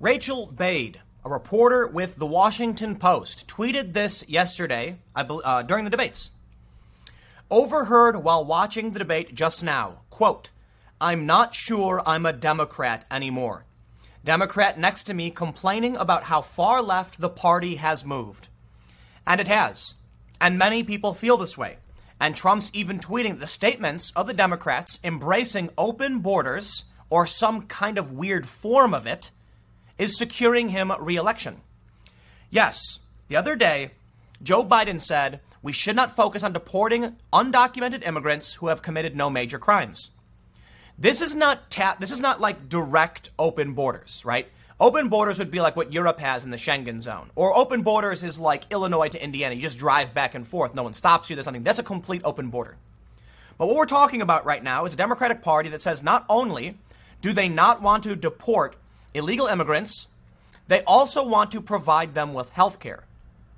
Rachel Bade, a reporter with the Washington Post, tweeted this yesterday uh, during the debates. Overheard while watching the debate just now. Quote, I'm not sure I'm a Democrat anymore. Democrat next to me complaining about how far left the party has moved. And it has. And many people feel this way. And Trump's even tweeting the statements of the Democrats embracing open borders or some kind of weird form of it is securing him reelection. Yes, the other day, Joe Biden said we should not focus on deporting undocumented immigrants who have committed no major crimes. This is not ta- this is not like direct open borders, right? Open borders would be like what Europe has in the Schengen zone. Or open borders is like Illinois to Indiana. You just drive back and forth. No one stops you. There's nothing. That's a complete open border. But what we're talking about right now is a Democratic Party that says not only do they not want to deport illegal immigrants, they also want to provide them with health care.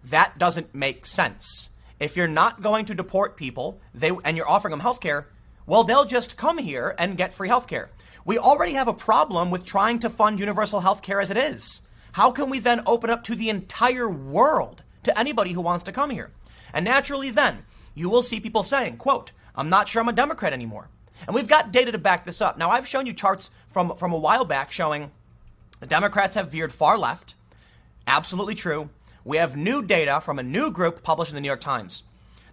That doesn't make sense. If you're not going to deport people they, and you're offering them health care, well, they'll just come here and get free health care. We already have a problem with trying to fund universal health care as it is. How can we then open up to the entire world to anybody who wants to come here? And naturally then, you will see people saying, quote, I'm not sure I'm a Democrat anymore. And we've got data to back this up. Now, I've shown you charts from, from a while back showing the Democrats have veered far left. Absolutely true. We have new data from a new group published in the New York Times.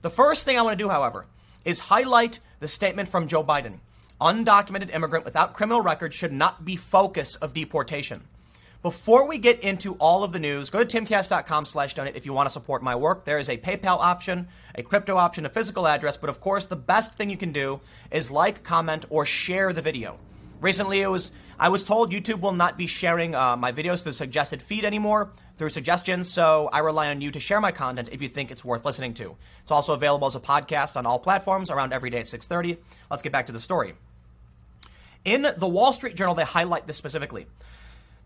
The first thing I want to do, however, is highlight the statement from Joe Biden undocumented immigrant without criminal record should not be focus of deportation. Before we get into all of the news, go to timcast.com slash donate if you want to support my work. There is a PayPal option, a crypto option, a physical address, but of course, the best thing you can do is like, comment, or share the video. Recently, it was I was told YouTube will not be sharing uh, my videos through the suggested feed anymore through suggestions, so I rely on you to share my content if you think it's worth listening to. It's also available as a podcast on all platforms around every day at 6:30. Let's get back to the story. In the Wall Street Journal, they highlight this specifically.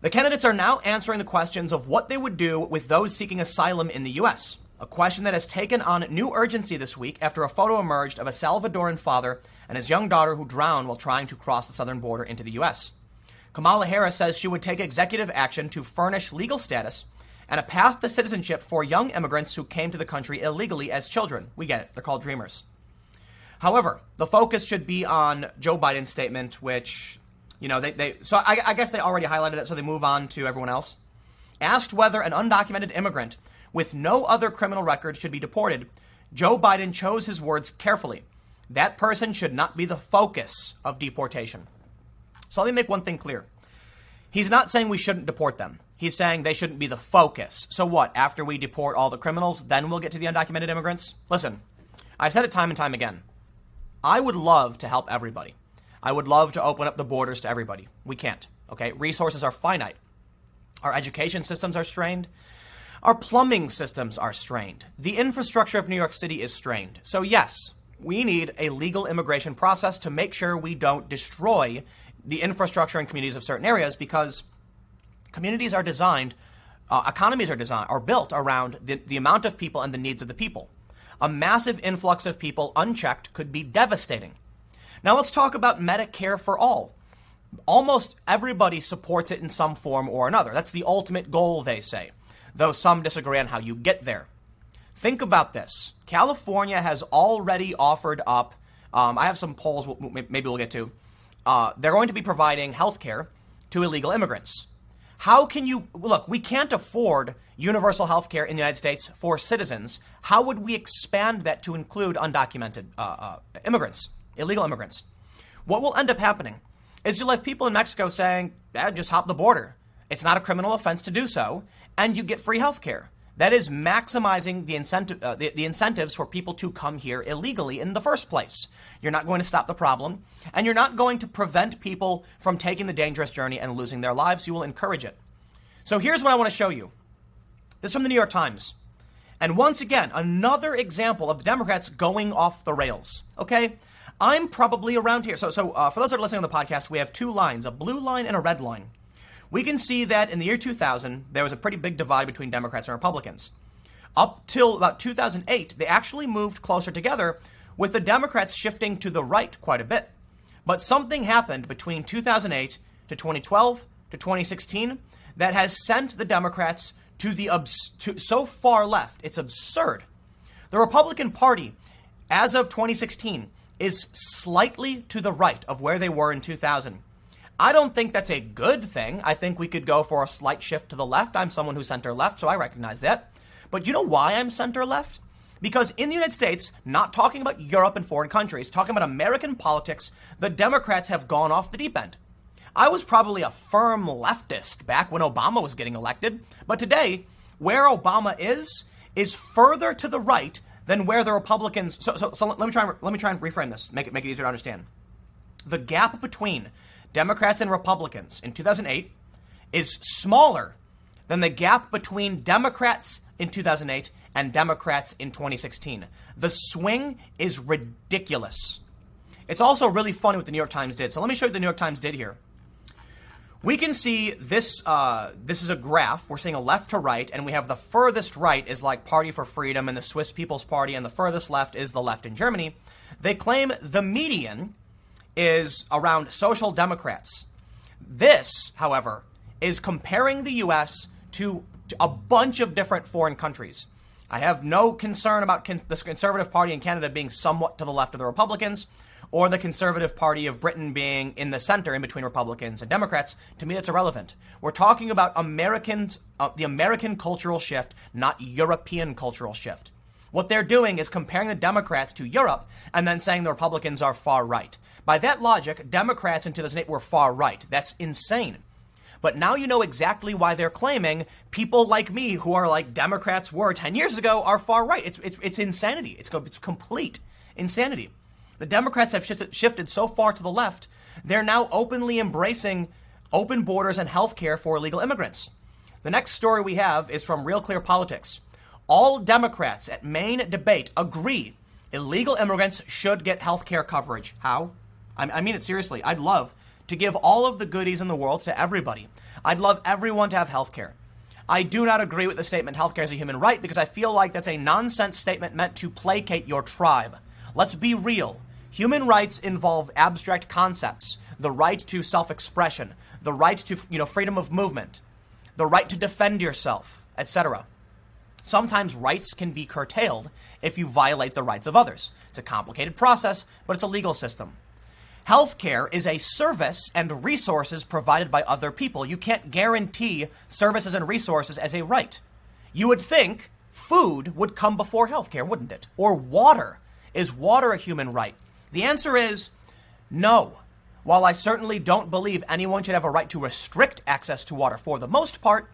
The candidates are now answering the questions of what they would do with those seeking asylum in the U.S., a question that has taken on new urgency this week after a photo emerged of a Salvadoran father and his young daughter who drowned while trying to cross the southern border into the U.S. Kamala Harris says she would take executive action to furnish legal status and a path to citizenship for young immigrants who came to the country illegally as children. We get it, they're called dreamers. However, the focus should be on Joe Biden's statement, which, you know, they, they so I, I guess they already highlighted it, so they move on to everyone else. Asked whether an undocumented immigrant with no other criminal record should be deported, Joe Biden chose his words carefully. That person should not be the focus of deportation. So let me make one thing clear. He's not saying we shouldn't deport them. He's saying they shouldn't be the focus. So what? After we deport all the criminals, then we'll get to the undocumented immigrants? Listen, I've said it time and time again. I would love to help everybody. I would love to open up the borders to everybody. We can't. Okay? Resources are finite. Our education systems are strained. Our plumbing systems are strained. The infrastructure of New York City is strained. So, yes, we need a legal immigration process to make sure we don't destroy the infrastructure and communities of certain areas because communities are designed, uh, economies are designed, are built around the, the amount of people and the needs of the people. A massive influx of people unchecked could be devastating. Now let's talk about Medicare for all. Almost everybody supports it in some form or another. That's the ultimate goal, they say, though some disagree on how you get there. Think about this California has already offered up, um, I have some polls maybe we'll get to. Uh, they're going to be providing health care to illegal immigrants. How can you look? We can't afford universal health care in the United States for citizens. How would we expand that to include undocumented uh, uh, immigrants, illegal immigrants? What will end up happening is you'll have people in Mexico saying, eh, just hop the border. It's not a criminal offense to do so, and you get free health care. That is maximizing the, incentive, uh, the, the, incentives for people to come here illegally in the first place. You're not going to stop the problem, and you're not going to prevent people from taking the dangerous journey and losing their lives. You will encourage it. So here's what I want to show you. This is from the New York Times. And once again, another example of the Democrats going off the rails. Okay? I'm probably around here. So, so uh, for those that are listening on the podcast, we have two lines a blue line and a red line we can see that in the year 2000, there was a pretty big divide between Democrats and Republicans. Up till about 2008, they actually moved closer together, with the Democrats shifting to the right quite a bit. But something happened between 2008 to 2012 to 2016 that has sent the Democrats to the to so far left. It's absurd. The Republican Party, as of 2016, is slightly to the right of where they were in 2000. I don't think that's a good thing. I think we could go for a slight shift to the left. I'm someone who's center left, so I recognize that. But you know why I'm center left? Because in the United States, not talking about Europe and foreign countries, talking about American politics, the Democrats have gone off the deep end. I was probably a firm leftist back when Obama was getting elected, but today, where Obama is, is further to the right than where the Republicans. So, so, so let me try and let me try and reframe this, make it make it easier to understand. The gap between Democrats and Republicans in 2008 is smaller than the gap between Democrats in 2008 and Democrats in 2016. The swing is ridiculous. It's also really funny what the New York Times did. So let me show you what the New York Times did here. We can see this. Uh, this is a graph. We're seeing a left to right, and we have the furthest right is like Party for Freedom and the Swiss People's Party, and the furthest left is the left in Germany. They claim the median is around Social Democrats. This, however, is comparing the U.S. to a bunch of different foreign countries. I have no concern about con- the Conservative Party in Canada being somewhat to the left of the Republicans or the Conservative Party of Britain being in the center in between Republicans and Democrats. To me, it's irrelevant. We're talking about Americans, uh, the American cultural shift, not European cultural shift. What they're doing is comparing the Democrats to Europe and then saying the Republicans are far right. By that logic, Democrats in 2008 were far right. That's insane. But now you know exactly why they're claiming people like me, who are like Democrats were 10 years ago, are far right. It's, it's, it's insanity. It's, it's complete insanity. The Democrats have shifted, shifted so far to the left, they're now openly embracing open borders and health care for illegal immigrants. The next story we have is from Real Clear Politics. All Democrats at main debate agree illegal immigrants should get health care coverage. How? I mean it seriously. I'd love to give all of the goodies in the world to everybody. I'd love everyone to have health care. I do not agree with the statement healthcare is a human right because I feel like that's a nonsense statement meant to placate your tribe. Let's be real. Human rights involve abstract concepts, the right to self-expression, the right to, you know, freedom of movement, the right to defend yourself, etc. Sometimes rights can be curtailed if you violate the rights of others. It's a complicated process, but it's a legal system. Healthcare is a service and resources provided by other people. You can't guarantee services and resources as a right. You would think food would come before healthcare, wouldn't it? Or water. Is water a human right? The answer is no. While I certainly don't believe anyone should have a right to restrict access to water for the most part,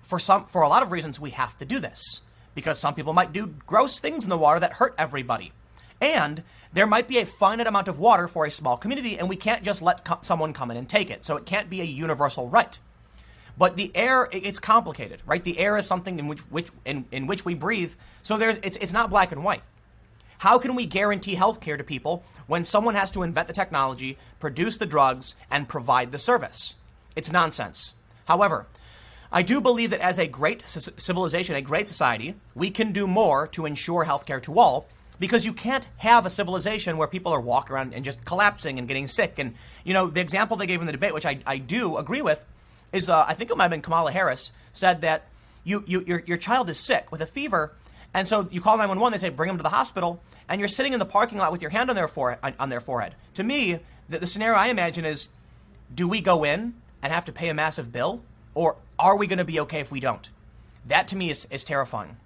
for some for a lot of reasons we have to do this because some people might do gross things in the water that hurt everybody. And there might be a finite amount of water for a small community, and we can't just let co- someone come in and take it. So it can't be a universal right. But the air, it's complicated, right? The air is something in which, which in, in which we breathe. So there's, it's, it's not black and white. How can we guarantee health care to people when someone has to invent the technology, produce the drugs, and provide the service? It's nonsense. However, I do believe that as a great civilization, a great society, we can do more to ensure healthcare to all because you can't have a civilization where people are walking around and just collapsing and getting sick. And, you know, the example they gave in the debate, which I, I do agree with, is uh, I think it might have been Kamala Harris said that you, you, your, your child is sick with a fever. And so you call 911, they say, bring them to the hospital. And you're sitting in the parking lot with your hand on their, fore- on their forehead. To me, the, the scenario I imagine is do we go in and have to pay a massive bill? Or are we going to be okay if we don't? That to me is, is terrifying.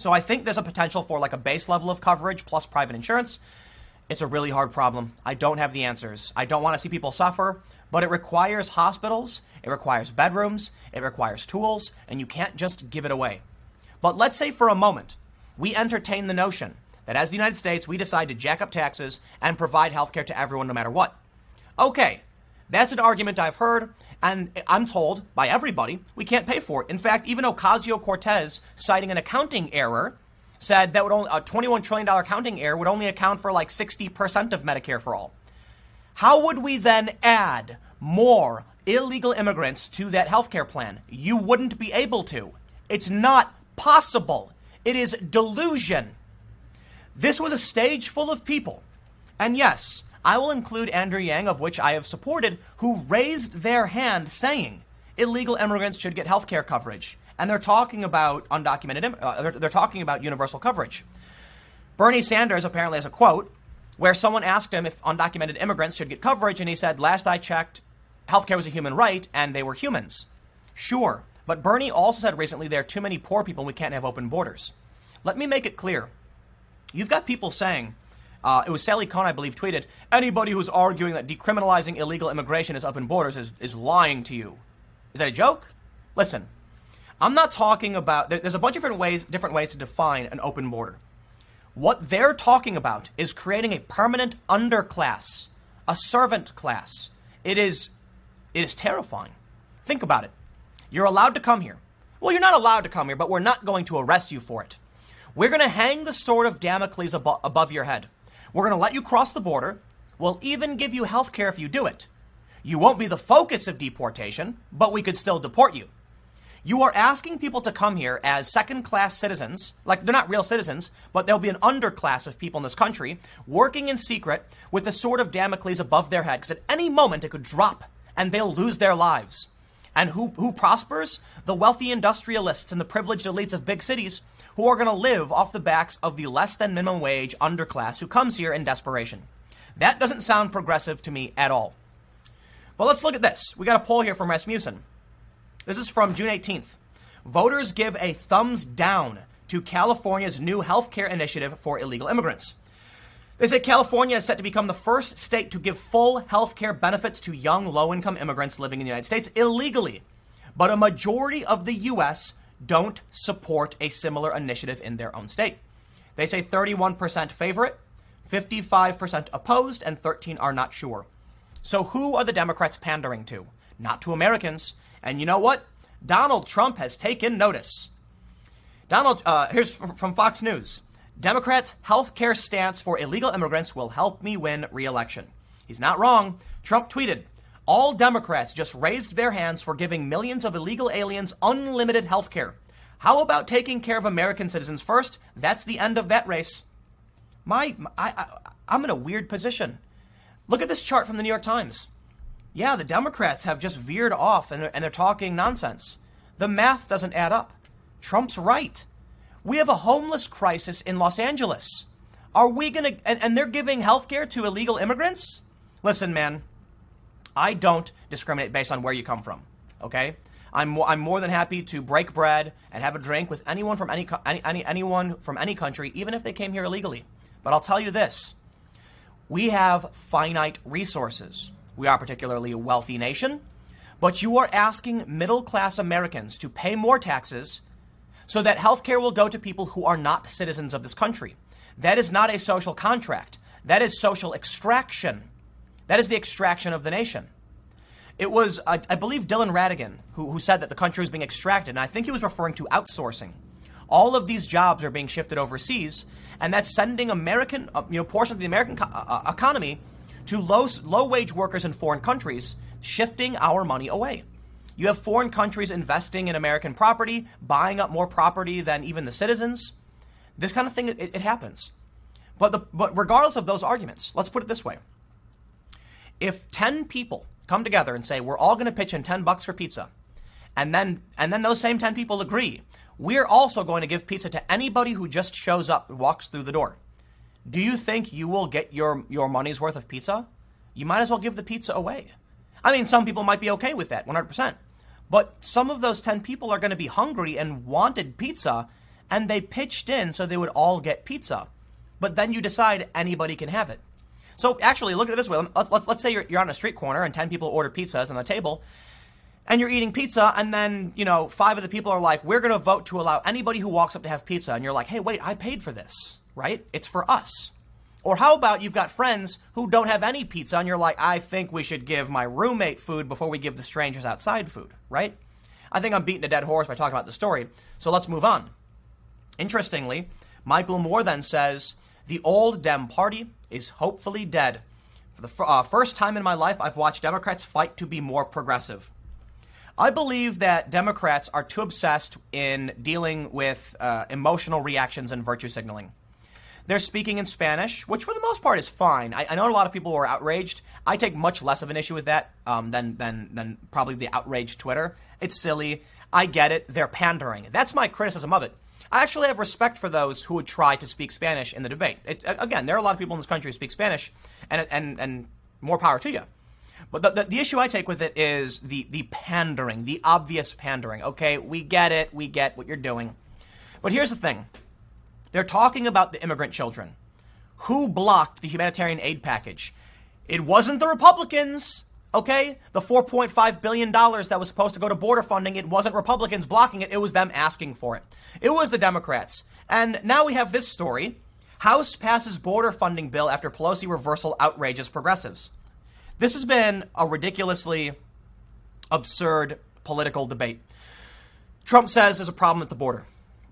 So I think there's a potential for like a base level of coverage plus private insurance. It's a really hard problem. I don't have the answers. I don't want to see people suffer, but it requires hospitals, it requires bedrooms, it requires tools, and you can't just give it away. But let's say for a moment we entertain the notion that as the United States we decide to jack up taxes and provide healthcare to everyone no matter what. Okay, that's an argument I've heard, and I'm told by everybody we can't pay for it. In fact, even Ocasio Cortez, citing an accounting error, said that would only, a $21 trillion accounting error would only account for like 60% of Medicare for all. How would we then add more illegal immigrants to that healthcare plan? You wouldn't be able to. It's not possible. It is delusion. This was a stage full of people. And yes, I will include Andrew Yang, of which I have supported, who raised their hand saying, illegal immigrants should get health care coverage. And they're talking about undocumented, uh, they're, they're talking about universal coverage. Bernie Sanders apparently has a quote where someone asked him if undocumented immigrants should get coverage, and he said, Last I checked, healthcare was a human right, and they were humans. Sure, but Bernie also said recently there are too many poor people and we can't have open borders. Let me make it clear. You've got people saying, uh, it was Sally Kohn, I believe, tweeted, anybody who's arguing that decriminalizing illegal immigration is open borders is, is lying to you. Is that a joke? Listen, I'm not talking about, there's a bunch of different ways, different ways to define an open border. What they're talking about is creating a permanent underclass, a servant class. It is, it is terrifying. Think about it. You're allowed to come here. Well, you're not allowed to come here, but we're not going to arrest you for it. We're going to hang the sword of Damocles abo- above your head. We're going to let you cross the border. We'll even give you health care if you do it. You won't be the focus of deportation, but we could still deport you. You are asking people to come here as second class citizens, like they're not real citizens, but there'll be an underclass of people in this country working in secret with the sword of Damocles above their head, because at any moment it could drop and they'll lose their lives. And who, who prospers? The wealthy industrialists and the privileged elites of big cities who are going to live off the backs of the less than minimum wage underclass who comes here in desperation. That doesn't sound progressive to me at all. But let's look at this. We got a poll here from Rasmussen. This is from June 18th. Voters give a thumbs down to California's new health care initiative for illegal immigrants. They say California is set to become the first state to give full health care benefits to young, low income immigrants living in the United States illegally. But a majority of the U.S. don't support a similar initiative in their own state. They say 31% favor it, 55% opposed, and 13 are not sure. So who are the Democrats pandering to? Not to Americans. And you know what? Donald Trump has taken notice. Donald, uh, here's from Fox News. Democrats' health care stance for illegal immigrants will help me win re-election. He's not wrong. Trump tweeted, all Democrats just raised their hands for giving millions of illegal aliens unlimited health care. How about taking care of American citizens first? That's the end of that race. My, I, I, I'm in a weird position. Look at this chart from the New York Times. Yeah, the Democrats have just veered off and they're, and they're talking nonsense. The math doesn't add up. Trump's right. We have a homeless crisis in Los Angeles. Are we going to, and, and they're giving health care to illegal immigrants? Listen, man, I don't discriminate based on where you come from, okay? I'm, I'm more than happy to break bread and have a drink with anyone from any, any, any, anyone from any country, even if they came here illegally. But I'll tell you this we have finite resources. We are particularly a wealthy nation, but you are asking middle class Americans to pay more taxes so that healthcare will go to people who are not citizens of this country. That is not a social contract. That is social extraction. That is the extraction of the nation. It was, I, I believe, Dylan Ratigan who, who said that the country was being extracted, and I think he was referring to outsourcing. All of these jobs are being shifted overseas, and that's sending American, uh, you know, portions of the American co- uh, uh economy to low, low wage workers in foreign countries, shifting our money away. You have foreign countries investing in American property, buying up more property than even the citizens. This kind of thing, it, it happens. But, the, but regardless of those arguments, let's put it this way. If 10 people come together and say, we're all going to pitch in 10 bucks for pizza, and then, and then those same 10 people agree, we're also going to give pizza to anybody who just shows up and walks through the door. Do you think you will get your, your money's worth of pizza? You might as well give the pizza away. I mean, some people might be okay with that, 100%. But some of those 10 people are going to be hungry and wanted pizza, and they pitched in so they would all get pizza. But then you decide anybody can have it. So actually, look at it this way. Let's, let's, let's say you're, you're on a street corner and 10 people order pizzas on the table, and you're eating pizza, and then, you know, five of the people are like, we're going to vote to allow anybody who walks up to have pizza. And you're like, hey, wait, I paid for this, right? It's for us. Or how about you've got friends who don't have any pizza and you're like, I think we should give my roommate food before we give the strangers outside food, right? I think I'm beating a dead horse by talking about the story, so let's move on. Interestingly, Michael Moore then says, The old Dem Party is hopefully dead. For the f- uh, first time in my life, I've watched Democrats fight to be more progressive. I believe that Democrats are too obsessed in dealing with uh, emotional reactions and virtue signaling. They're speaking in Spanish, which for the most part is fine. I, I know a lot of people were outraged. I take much less of an issue with that um, than, than, than probably the outraged Twitter. It's silly. I get it. They're pandering. That's my criticism of it. I actually have respect for those who would try to speak Spanish in the debate. It, again, there are a lot of people in this country who speak Spanish, and, and, and more power to you. But the, the, the, issue I take with it is the, the pandering, the obvious pandering. Okay, we get it, we get what you're doing. But here's the thing they're talking about the immigrant children. Who blocked the humanitarian aid package? It wasn't the Republicans, okay? The $4.5 billion that was supposed to go to border funding, it wasn't Republicans blocking it, it was them asking for it. It was the Democrats. And now we have this story House passes border funding bill after Pelosi reversal outrages progressives. This has been a ridiculously absurd political debate. Trump says there's a problem at the border.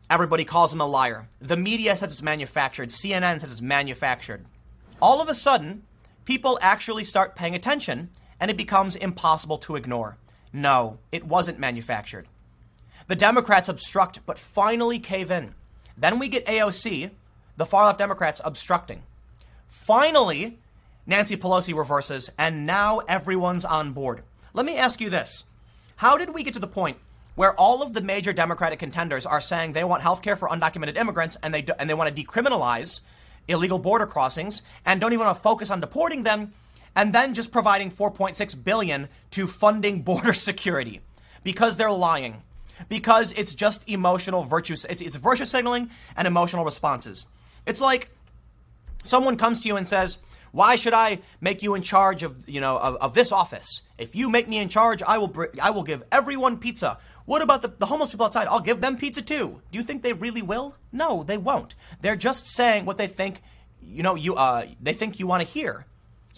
Everybody calls him a liar. The media says it's manufactured. CNN says it's manufactured. All of a sudden, people actually start paying attention and it becomes impossible to ignore. No, it wasn't manufactured. The Democrats obstruct but finally cave in. Then we get AOC, the far left Democrats, obstructing. Finally, Nancy Pelosi reverses, and now everyone's on board. Let me ask you this How did we get to the point where all of the major Democratic contenders are saying they want health care for undocumented immigrants and they, do, and they want to decriminalize illegal border crossings and don't even want to focus on deporting them and then just providing 4.6 billion to funding border security because they're lying because it's just emotional virtue it's, it's virtue signaling and emotional responses it's like someone comes to you and says why should I make you in charge of, you know, of, of this office? If you make me in charge, I will, br- I will give everyone pizza. What about the, the homeless people outside? I'll give them pizza too. Do you think they really will? No, they won't. They're just saying what they think, you know, you, uh, they think you want to hear.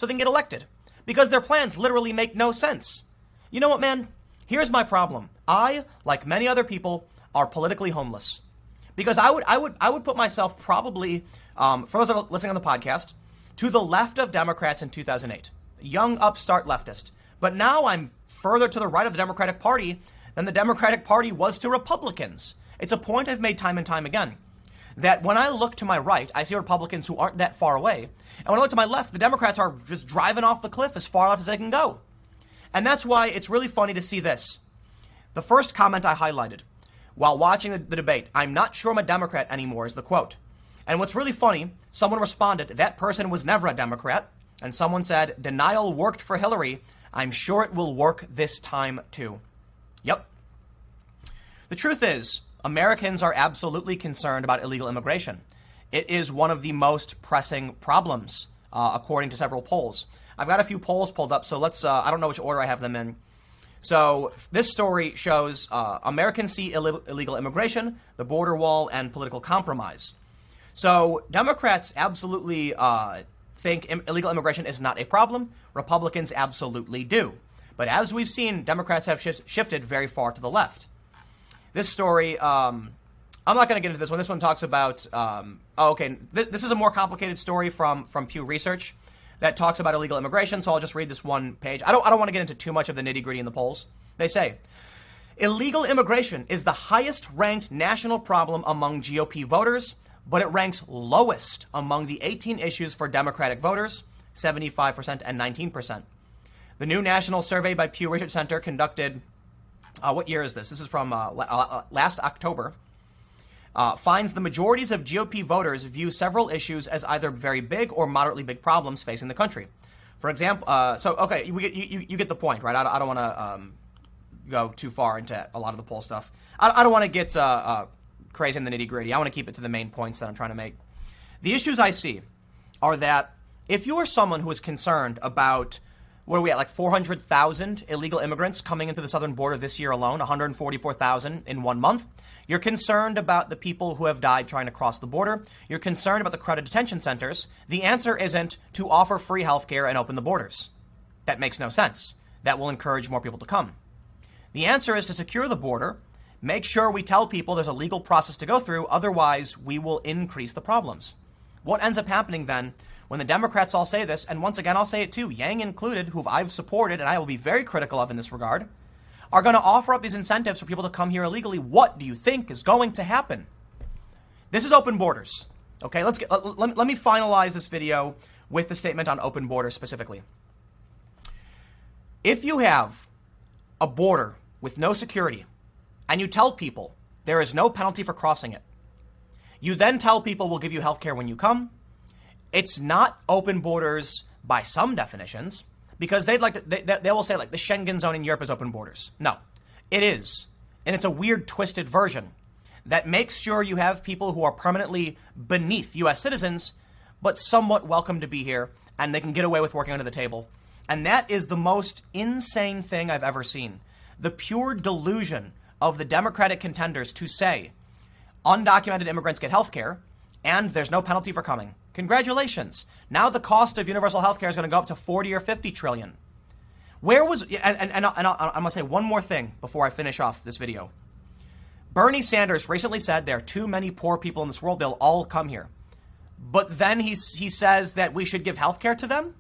So they can get elected. Because their plans literally make no sense. You know what, man? Here's my problem. I, like many other people, are politically homeless. Because I would, I would, I would put myself probably, um, for those listening on the podcast, to the left of Democrats in 2008, young upstart leftist. But now I'm further to the right of the Democratic Party than the Democratic Party was to Republicans. It's a point I've made time and time again. That when I look to my right, I see Republicans who aren't that far away. And when I look to my left, the Democrats are just driving off the cliff as far left as they can go. And that's why it's really funny to see this. The first comment I highlighted while watching the, the debate, I'm not sure I'm a Democrat anymore, is the quote. And what's really funny, someone responded, that person was never a Democrat. And someone said, denial worked for Hillary. I'm sure it will work this time too. Yep. The truth is, Americans are absolutely concerned about illegal immigration. It is one of the most pressing problems, uh, according to several polls. I've got a few polls pulled up, so let's, uh, I don't know which order I have them in. So this story shows uh, Americans see Ill- illegal immigration, the border wall, and political compromise. So Democrats absolutely uh, think Im- illegal immigration is not a problem. Republicans absolutely do. But as we've seen, Democrats have sh- shifted very far to the left. This story, um, I'm not going to get into this one. This one talks about. Um, oh, okay, th- this is a more complicated story from from Pew Research that talks about illegal immigration. So I'll just read this one page. I don't. I don't want to get into too much of the nitty gritty in the polls. They say. Illegal immigration is the highest ranked national problem among GOP voters, but it ranks lowest among the 18 issues for Democratic voters, 75% and 19%. The new national survey by Pew Research Center conducted, uh, what year is this? This is from uh, uh, uh, last October. Uh, finds the majorities of GOP voters view several issues as either very big or moderately big problems facing the country. For example, uh, so okay, you, you, you, get the point, right? I, I don't want to um, go too far into a lot of the poll stuff. I, I don't want to get crazy in the nitty gritty. I want to keep it to the main points that I'm trying to make. The issues I see are that if you are someone who is concerned about what are we at, like 400,000 illegal immigrants coming into the southern border this year alone, 144,000 in one month. You're concerned about the people who have died trying to cross the border. You're concerned about the crowded detention centers. The answer isn't to offer free health care and open the borders. That makes no sense. That will encourage more people to come. The answer is to secure the border Make sure we tell people there's a legal process to go through, otherwise, we will increase the problems. What ends up happening then when the Democrats all say this, and once again, I'll say it too, Yang included, who I've supported and I will be very critical of in this regard, are going to offer up these incentives for people to come here illegally. What do you think is going to happen? This is open borders. Okay, let's get, let, let, let me finalize this video with the statement on open borders specifically. If you have a border with no security and you tell people there is no penalty for crossing it, you then tell people we'll give you health care when you come. It's not open borders by some definitions because they'd like to, they, they will say like the Schengen zone in Europe is open borders. No, it is. And it's a weird, twisted version that makes sure you have people who are permanently beneath U.S. citizens, but somewhat welcome to be here and they can get away with working under the table. And that is the most insane thing I've ever seen. The pure delusion of the Democratic contenders to say undocumented immigrants get health care and there's no penalty for coming. Congratulations. Now the cost of universal health care is going to go up to 40 or 50 trillion. Where was, and, and, and, and I'm going to say one more thing before I finish off this video. Bernie Sanders recently said there are too many poor people in this world, they'll all come here. But then he, he says that we should give health care to them?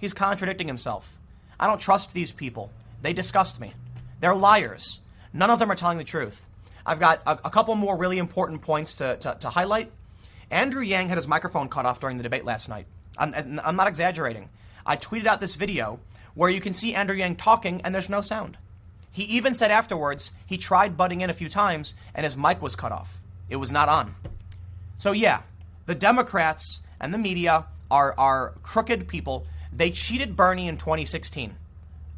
He's contradicting himself. I don't trust these people. They disgust me. They're liars. None of them are telling the truth. I've got a, a couple more really important points to, to, to, highlight. Andrew Yang had his microphone cut off during the debate last night. I'm, I'm not exaggerating. I tweeted out this video where you can see Andrew Yang talking and there's no sound. He even said afterwards he tried butting in a few times and his mic was cut off. It was not on. So, yeah, the Democrats and the media are, are crooked people. They cheated Bernie in 2016.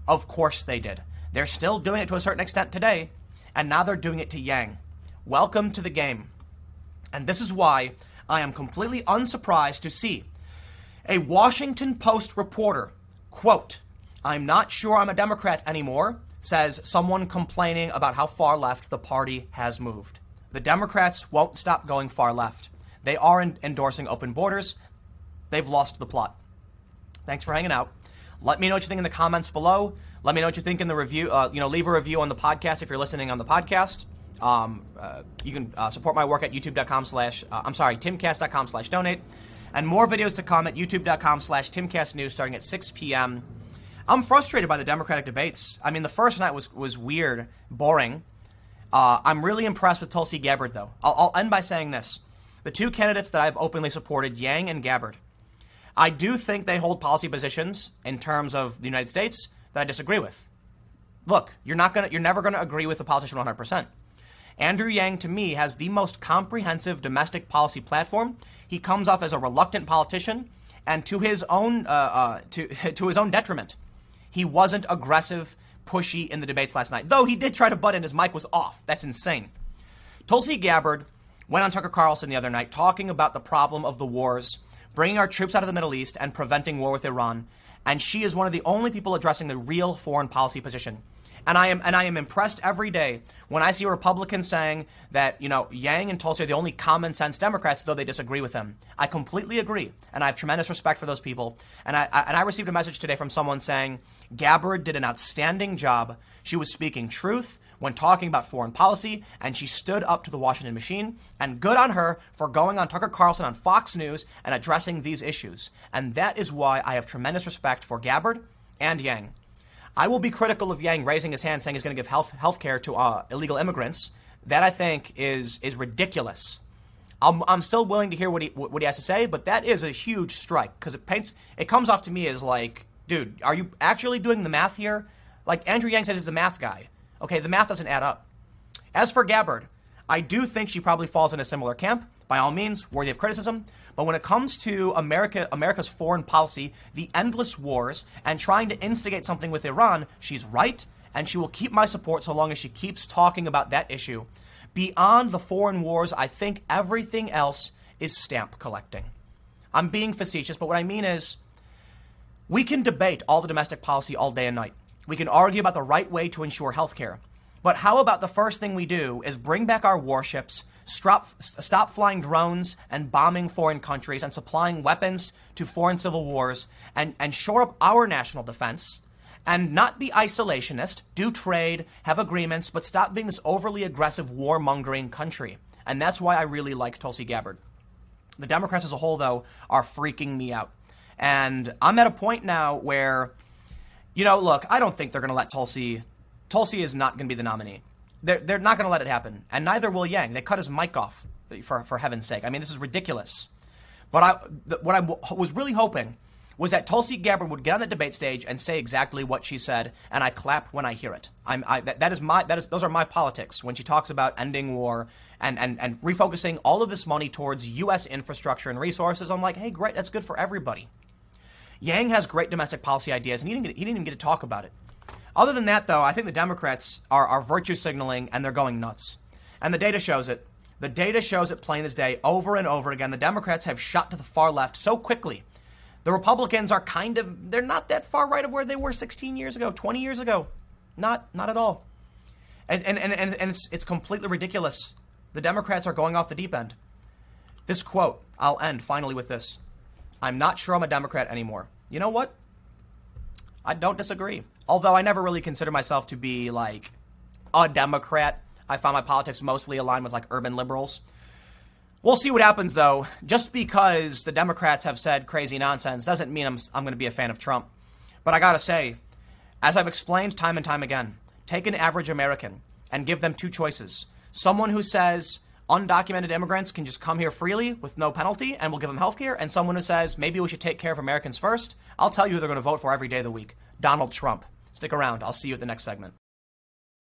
Of course they did. They're still doing it to a certain extent today, and now they're doing it to Yang. Welcome to the game. And this is why I am completely unsurprised to see a Washington Post reporter quote, I'm not sure I'm a Democrat anymore, says someone complaining about how far left the party has moved. The Democrats won't stop going far left. They are in- endorsing open borders. They've lost the plot. Thanks for hanging out. Let me know what you think in the comments below. Let me know what you think in the review. Uh, you know, leave a review on the podcast if you're listening on the podcast. Um, uh, you can uh, support my work at youtube.com slash, uh, I'm sorry, timcast.com slash donate. And more videos to come at youtube.com slash timcastnews starting at 6 p.m. I'm frustrated by the Democratic debates. I mean, the first night was was weird, boring. Uh, I'm really impressed with Tulsi Gabbard, though. I'll, I'll end by saying this: the two candidates that I've openly supported, Yang and Gabbard, I do think they hold policy positions in terms of the United States that I disagree with. Look, you're not gonna, you're never gonna agree with a politician 100 percent. Andrew Yang, to me, has the most comprehensive domestic policy platform. He comes off as a reluctant politician, and to his own uh, uh, to to his own detriment. He wasn't aggressive, pushy in the debates last night, though he did try to butt in. His mic was off. That's insane. Tulsi Gabbard went on Tucker Carlson the other night talking about the problem of the wars, bringing our troops out of the Middle East and preventing war with Iran. And she is one of the only people addressing the real foreign policy position. And I am and I am impressed every day when I see Republicans saying that, you know, Yang and Tulsi are the only common sense Democrats, though they disagree with them. I completely agree. And I have tremendous respect for those people. And I, I and I received a message today from someone saying Gabbard did an outstanding job. She was speaking truth when talking about foreign policy, and she stood up to the Washington machine. And good on her for going on Tucker Carlson on Fox News and addressing these issues. And that is why I have tremendous respect for Gabbard and Yang. I will be critical of Yang raising his hand saying he's going to give health care to uh, illegal immigrants. That I think is is ridiculous. I'm, I'm still willing to hear what he what he has to say, but that is a huge strike because it paints it comes off to me as like, dude, are you actually doing the math here? Like Andrew Yang says he's a math guy. Okay, the math doesn't add up. As for Gabbard, I do think she probably falls in a similar camp. By all means, worthy of criticism. But when it comes to America, America's foreign policy, the endless wars, and trying to instigate something with Iran, she's right, and she will keep my support so long as she keeps talking about that issue. Beyond the foreign wars, I think everything else is stamp collecting. I'm being facetious, but what I mean is we can debate all the domestic policy all day and night. We can argue about the right way to ensure health care. But how about the first thing we do is bring back our warships, stop, stop flying drones and bombing foreign countries and supplying weapons to foreign civil wars and, and shore up our national defense and not be isolationist, do trade, have agreements, but stop being this overly aggressive warmongering country. And that's why I really like Tulsi Gabbard. The Democrats as a whole, though, are freaking me out. And I'm at a point now where, you know, look, I don't think they're going to let Tulsi. Tulsi is not going to be the nominee. They're, they're not going to let it happen. And neither will Yang. They cut his mic off, for, for heaven's sake. I mean, this is ridiculous. But I, what I w- was really hoping was that Tulsi Gabbard would get on the debate stage and say exactly what she said, and I clap when I hear it. I'm, I, that, that is my, that is, those are my politics. When she talks about ending war and, and, and refocusing all of this money towards U.S. infrastructure and resources, I'm like, hey, great, that's good for everybody. Yang has great domestic policy ideas, and he didn't, get, he didn't even get to talk about it. Other than that, though, I think the Democrats are, are virtue signaling and they're going nuts. And the data shows it. The data shows it plain as day over and over again. The Democrats have shot to the far left so quickly. The Republicans are kind of, they're not that far right of where they were 16 years ago, 20 years ago. Not, not at all. And, and, and, and it's, it's completely ridiculous. The Democrats are going off the deep end. This quote, I'll end finally with this. I'm not sure I'm a Democrat anymore. You know what? I don't disagree. Although I never really consider myself to be like a Democrat. I find my politics mostly aligned with like urban liberals. We'll see what happens though. Just because the Democrats have said crazy nonsense doesn't mean I'm, I'm going to be a fan of Trump. But I got to say, as I've explained time and time again, take an average American and give them two choices. Someone who says undocumented immigrants can just come here freely with no penalty and we'll give them health care, and someone who says maybe we should take care of Americans first. I'll tell you who they're going to vote for every day of the week Donald Trump. Stick around. I'll see you at the next segment.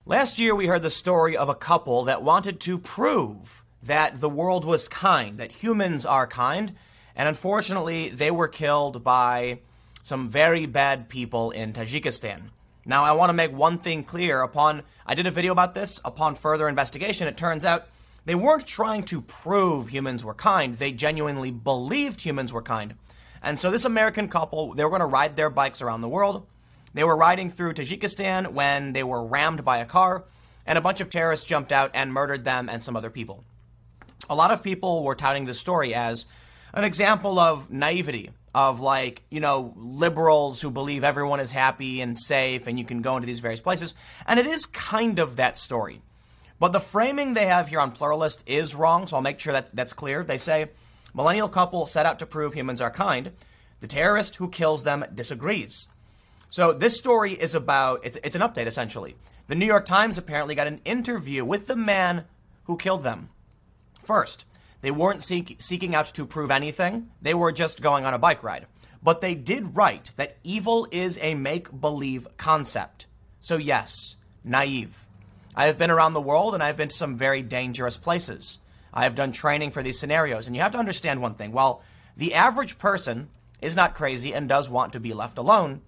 Last year, we heard the story of a couple that wanted to prove that the world was kind, that humans are kind, and unfortunately, they were killed by some very bad people in Tajikistan. Now, I want to make one thing clear. Upon I did a video about this. Upon further investigation, it turns out they weren't trying to prove humans were kind. They genuinely believed humans were kind. And so this American couple, they were going to ride their bikes around the world. They were riding through Tajikistan when they were rammed by a car, and a bunch of terrorists jumped out and murdered them and some other people. A lot of people were touting this story as an example of naivety, of like, you know, liberals who believe everyone is happy and safe and you can go into these various places. And it is kind of that story. But the framing they have here on Pluralist is wrong, so I'll make sure that that's clear. They say, millennial couple set out to prove humans are kind. The terrorist who kills them disagrees. So this story is about it's, it's an update essentially. The New York Times apparently got an interview with the man who killed them. First, they weren't seek, seeking out to prove anything. They were just going on a bike ride. But they did write that evil is a make believe concept. So, yes, naive. I have been around the world and I've been to some very dangerous places. I have done training for these scenarios. And you have to understand one thing while the average person is not crazy and does want to be left alone,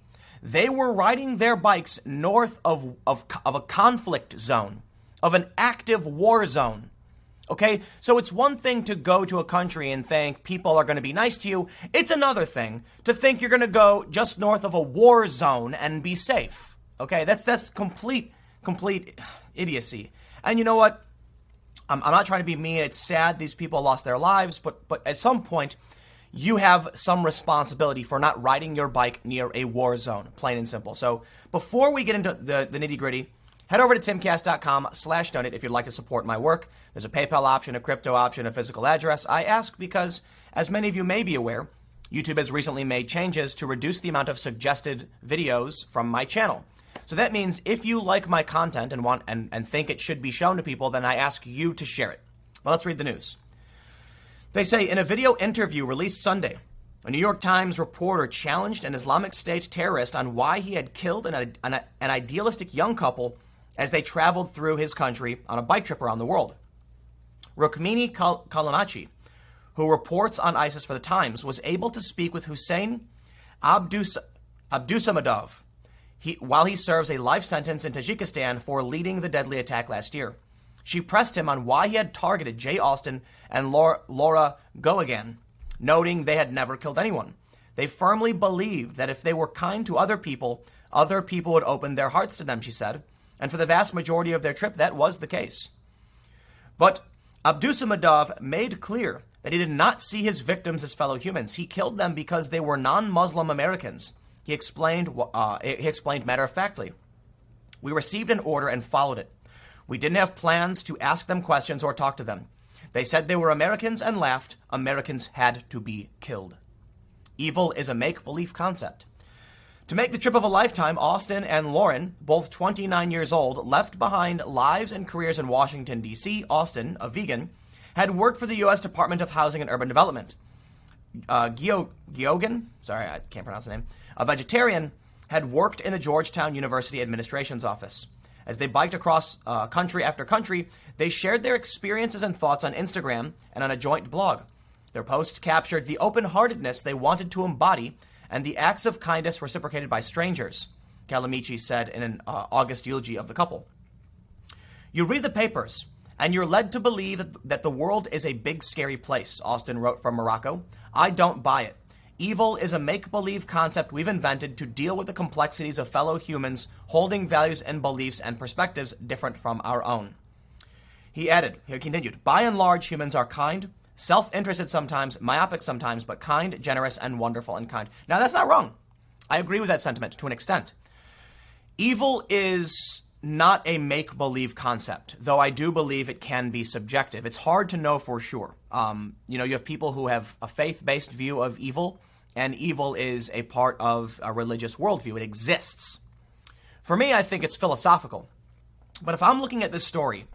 they were riding their bikes north of, of, of a conflict zone, of an active war zone. Okay, so it's one thing to go to a country and think people are going to be nice to you. It's another thing to think you're going to go just north of a war zone and be safe. Okay, that's that's complete complete idiocy. And you know what? I'm, I'm not trying to be mean. It's sad these people lost their lives, but but at some point, you have some responsibility for not riding your bike near a war zone, plain and simple. So before we get into the, the nitty gritty, head over to timcast.com slash donate if you'd like to support my work. There's a PayPal option, a crypto option, a physical address. I ask because, as many of you may be aware, YouTube has recently made changes to reduce the amount of suggested videos from my channel. So that means if you like my content and want and, and think it should be shown to people, then I ask you to share it. Well, let's read the news. They say in a video interview released Sunday, a New York Times reporter challenged an Islamic State terrorist on why he had killed an, an, an idealistic young couple as they traveled through his country on a bike trip around the world. Rukmini Kal- Callimachi, who reports on ISIS for the Times, was able to speak with Hussein Abdus- Abdusamadov he, while he serves a life sentence in Tajikistan for leading the deadly attack last year. She pressed him on why he had targeted Jay Austin and Laura, Laura Geoghegan, noting they had never killed anyone. They firmly believed that if they were kind to other people, other people would open their hearts to them, she said. And for the vast majority of their trip, that was the case. But Abdusamadov made clear that he did not see his victims as fellow humans. He killed them because they were non-Muslim Americans. He explained. Uh, he explained matter of factly. We received an order and followed it. We didn't have plans to ask them questions or talk to them. They said they were Americans and laughed. Americans had to be killed. Evil is a make believe concept. To make the trip of a lifetime, Austin and Lauren, both 29 years old, left behind lives and careers in Washington, D.C. Austin, a vegan, had worked for the U.S. Department of Housing and Urban Development. uh, sorry, I can't pronounce the name, a vegetarian, had worked in the Georgetown University administration's office. As they biked across uh, country after country, they shared their experiences and thoughts on Instagram and on a joint blog. Their posts captured the open heartedness they wanted to embody and the acts of kindness reciprocated by strangers, Callimachi said in an uh, August eulogy of the couple. You read the papers, and you're led to believe that the world is a big, scary place, Austin wrote from Morocco. I don't buy it. Evil is a make believe concept we've invented to deal with the complexities of fellow humans holding values and beliefs and perspectives different from our own. He added, he continued, by and large, humans are kind, self interested sometimes, myopic sometimes, but kind, generous, and wonderful and kind. Now, that's not wrong. I agree with that sentiment to an extent. Evil is not a make believe concept, though I do believe it can be subjective. It's hard to know for sure. Um, you know, you have people who have a faith based view of evil, and evil is a part of a religious worldview. It exists. For me, I think it's philosophical. But if I'm looking at this story,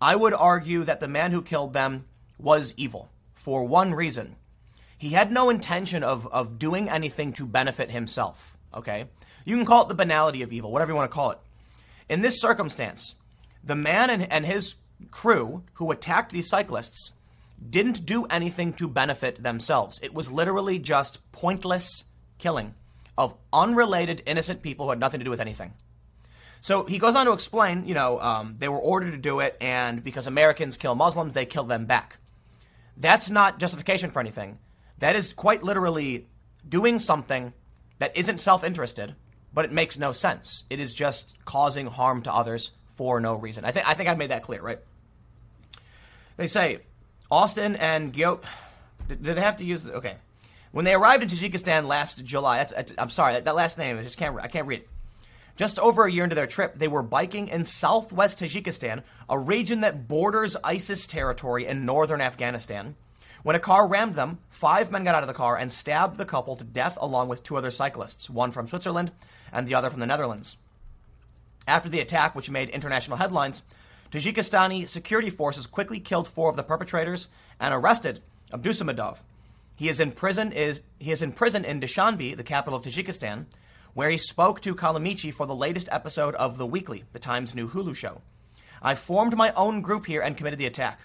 I would argue that the man who killed them was evil for one reason. He had no intention of, of doing anything to benefit himself. Okay? You can call it the banality of evil, whatever you want to call it. In this circumstance, the man and, and his crew who attacked these cyclists didn't do anything to benefit themselves. It was literally just pointless killing of unrelated, innocent people who had nothing to do with anything. So he goes on to explain, you know, um, they were ordered to do it, and because Americans kill Muslims, they kill them back. That's not justification for anything. That is quite literally doing something that isn't self interested but it makes no sense. It is just causing harm to others for no reason. I think I think I made that clear, right? They say Austin and Gyo. Did they have to use? Okay, when they arrived in Tajikistan last July. I'm sorry, that, that, last name I just can't I can't read. Just over a year into their trip, they were biking in southwest Tajikistan, a region that borders ISIS territory in northern Afghanistan. When a car rammed them, five men got out of the car and stabbed the couple to death along with two other cyclists, one from Switzerland and the other from the Netherlands. After the attack, which made international headlines, Tajikistani security forces quickly killed four of the perpetrators and arrested Abdusamadov. He is in prison is he is in prison in Dushanbe, the capital of Tajikistan, where he spoke to Callimachi for the latest episode of The Weekly, the Times' new Hulu show. I formed my own group here and committed the attack.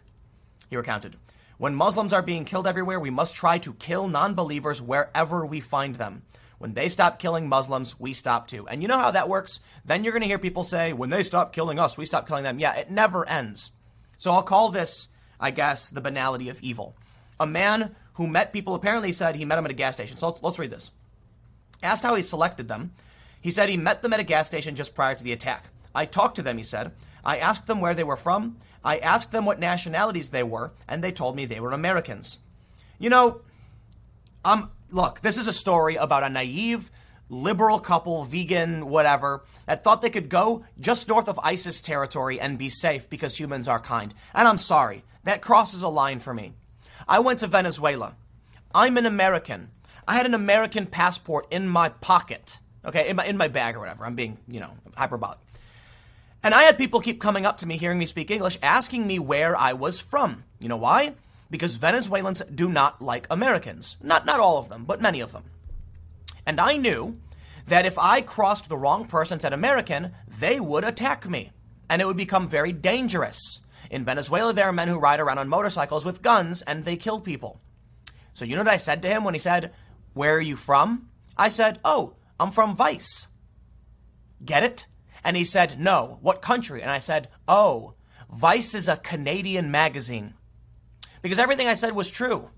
He recounted. When Muslims are being killed everywhere, we must try to kill non believers wherever we find them. When they stop killing Muslims, we stop too. And you know how that works? Then you're going to hear people say, when they stop killing us, we stop killing them. Yeah, it never ends. So I'll call this, I guess, the banality of evil. A man who met people apparently said he met them at a gas station. So let's, let's read this. Asked how he selected them, he said he met them at a gas station just prior to the attack. I talked to them, he said. I asked them where they were from. I asked them what nationalities they were, and they told me they were Americans. You know, um, look, this is a story about a naive liberal couple, vegan, whatever, that thought they could go just north of ISIS territory and be safe because humans are kind. And I'm sorry, that crosses a line for me. I went to Venezuela. I'm an American. I had an American passport in my pocket, okay, in my, in my bag or whatever. I'm being, you know, hyperbolic. And I had people keep coming up to me, hearing me speak English, asking me where I was from. You know why? Because Venezuelans do not like Americans. Not, not all of them, but many of them. And I knew that if I crossed the wrong person said American, they would attack me. And it would become very dangerous. In Venezuela, there are men who ride around on motorcycles with guns and they kill people. So, you know what I said to him when he said, Where are you from? I said, Oh, I'm from Vice. Get it? And he said, No. What country? And I said, Oh, Vice is a Canadian magazine. Because everything I said was true.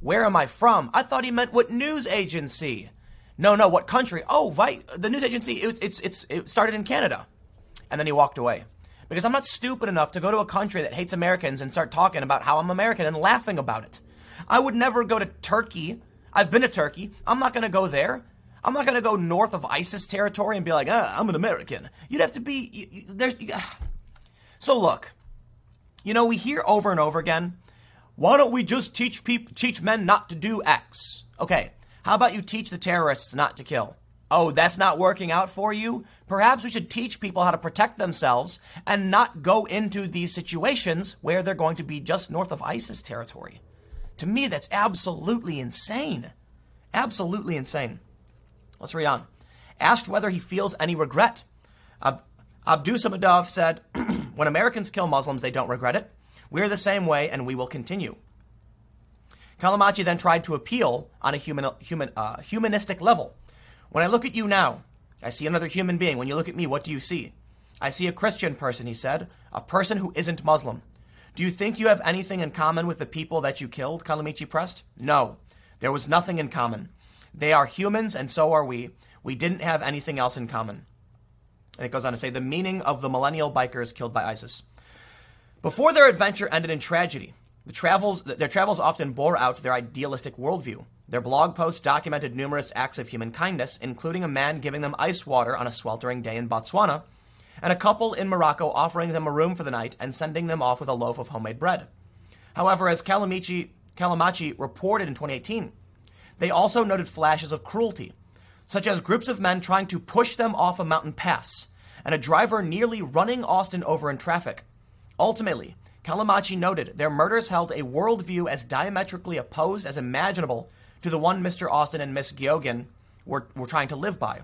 Where am I from? I thought he meant what news agency. No, no, what country? Oh, Vice, the news agency, it, it's, it's, it started in Canada. And then he walked away. Because I'm not stupid enough to go to a country that hates Americans and start talking about how I'm American and laughing about it. I would never go to Turkey. I've been to Turkey. I'm not going to go there. I'm not going to go north of ISIS territory and be like, ah, I'm an American. You'd have to be there. So look, you know, we hear over and over again, why don't we just teach people, teach men not to do X? Okay, how about you teach the terrorists not to kill? Oh, that's not working out for you? Perhaps we should teach people how to protect themselves and not go into these situations where they're going to be just north of ISIS territory. To me, that's absolutely insane. Absolutely insane. Let's read on. Asked whether he feels any regret, Ab- Abdusamadov said, When Americans kill Muslims, they don't regret it. We're the same way, and we will continue. Callimachi then tried to appeal on a human, human, uh, humanistic level. When I look at you now, I see another human being. When you look at me, what do you see? I see a Christian person, he said, a person who isn't Muslim. Do you think you have anything in common with the people that you killed? Callimachi pressed. No, there was nothing in common. They are humans, and so are we. We didn't have anything else in common. And it goes on to say the meaning of the millennial bikers killed by ISIS. Before their adventure ended in tragedy, the travels, their travels often bore out their idealistic worldview. Their blog posts documented numerous acts of human kindness, including a man giving them ice water on a sweltering day in Botswana, and a couple in Morocco offering them a room for the night and sending them off with a loaf of homemade bread. However, as Callimachi reported in 2018, they also noted flashes of cruelty, such as groups of men trying to push them off a mountain pass, and a driver nearly running Austin over in traffic. Ultimately, Callimachi noted their murders held a worldview as diametrically opposed as imaginable to the one Mr. Austin and Miss Geoghegan were, were trying to live by.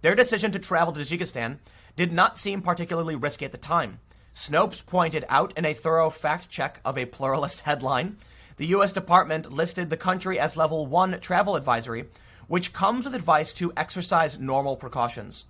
Their decision to travel to Tajikistan did not seem particularly risky at the time. Snopes pointed out in a thorough fact check of a pluralist headline the U.S. Department listed the country as level 1 travel advisory, which comes with advice to exercise normal precautions.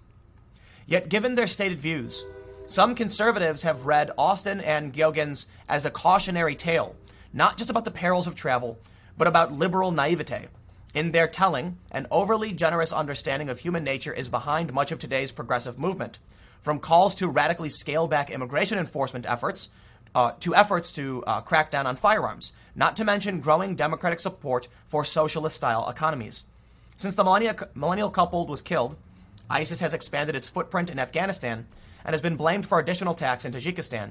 Yet, given their stated views, some conservatives have read Austin and Geoghegan's as a cautionary tale, not just about the perils of travel, but about liberal naivete. In their telling, an overly generous understanding of human nature is behind much of today's progressive movement, from calls to radically scale back immigration enforcement efforts uh, to efforts to uh, crack down on firearms, not to mention growing democratic support for socialist style economies. Since the millennia, millennial couple was killed, ISIS has expanded its footprint in Afghanistan and has been blamed for additional attacks in Tajikistan.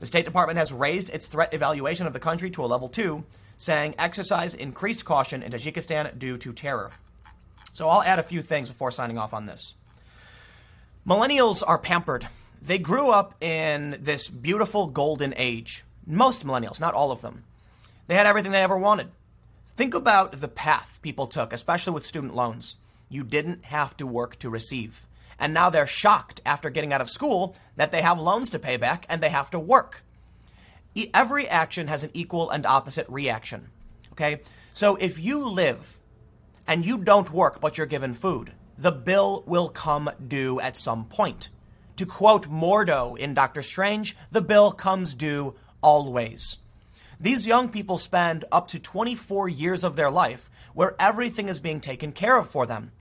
The State Department has raised its threat evaluation of the country to a level two, saying exercise increased caution in Tajikistan due to terror. So I'll add a few things before signing off on this. Millennials are pampered. They grew up in this beautiful golden age. Most millennials, not all of them. They had everything they ever wanted. Think about the path people took, especially with student loans. You didn't have to work to receive. And now they're shocked after getting out of school that they have loans to pay back and they have to work. Every action has an equal and opposite reaction. Okay? So if you live and you don't work but you're given food, the bill will come due at some point. To quote Mordo in Doctor Strange, the bill comes due always. These young people spend up to 24 years of their life where everything is being taken care of for them.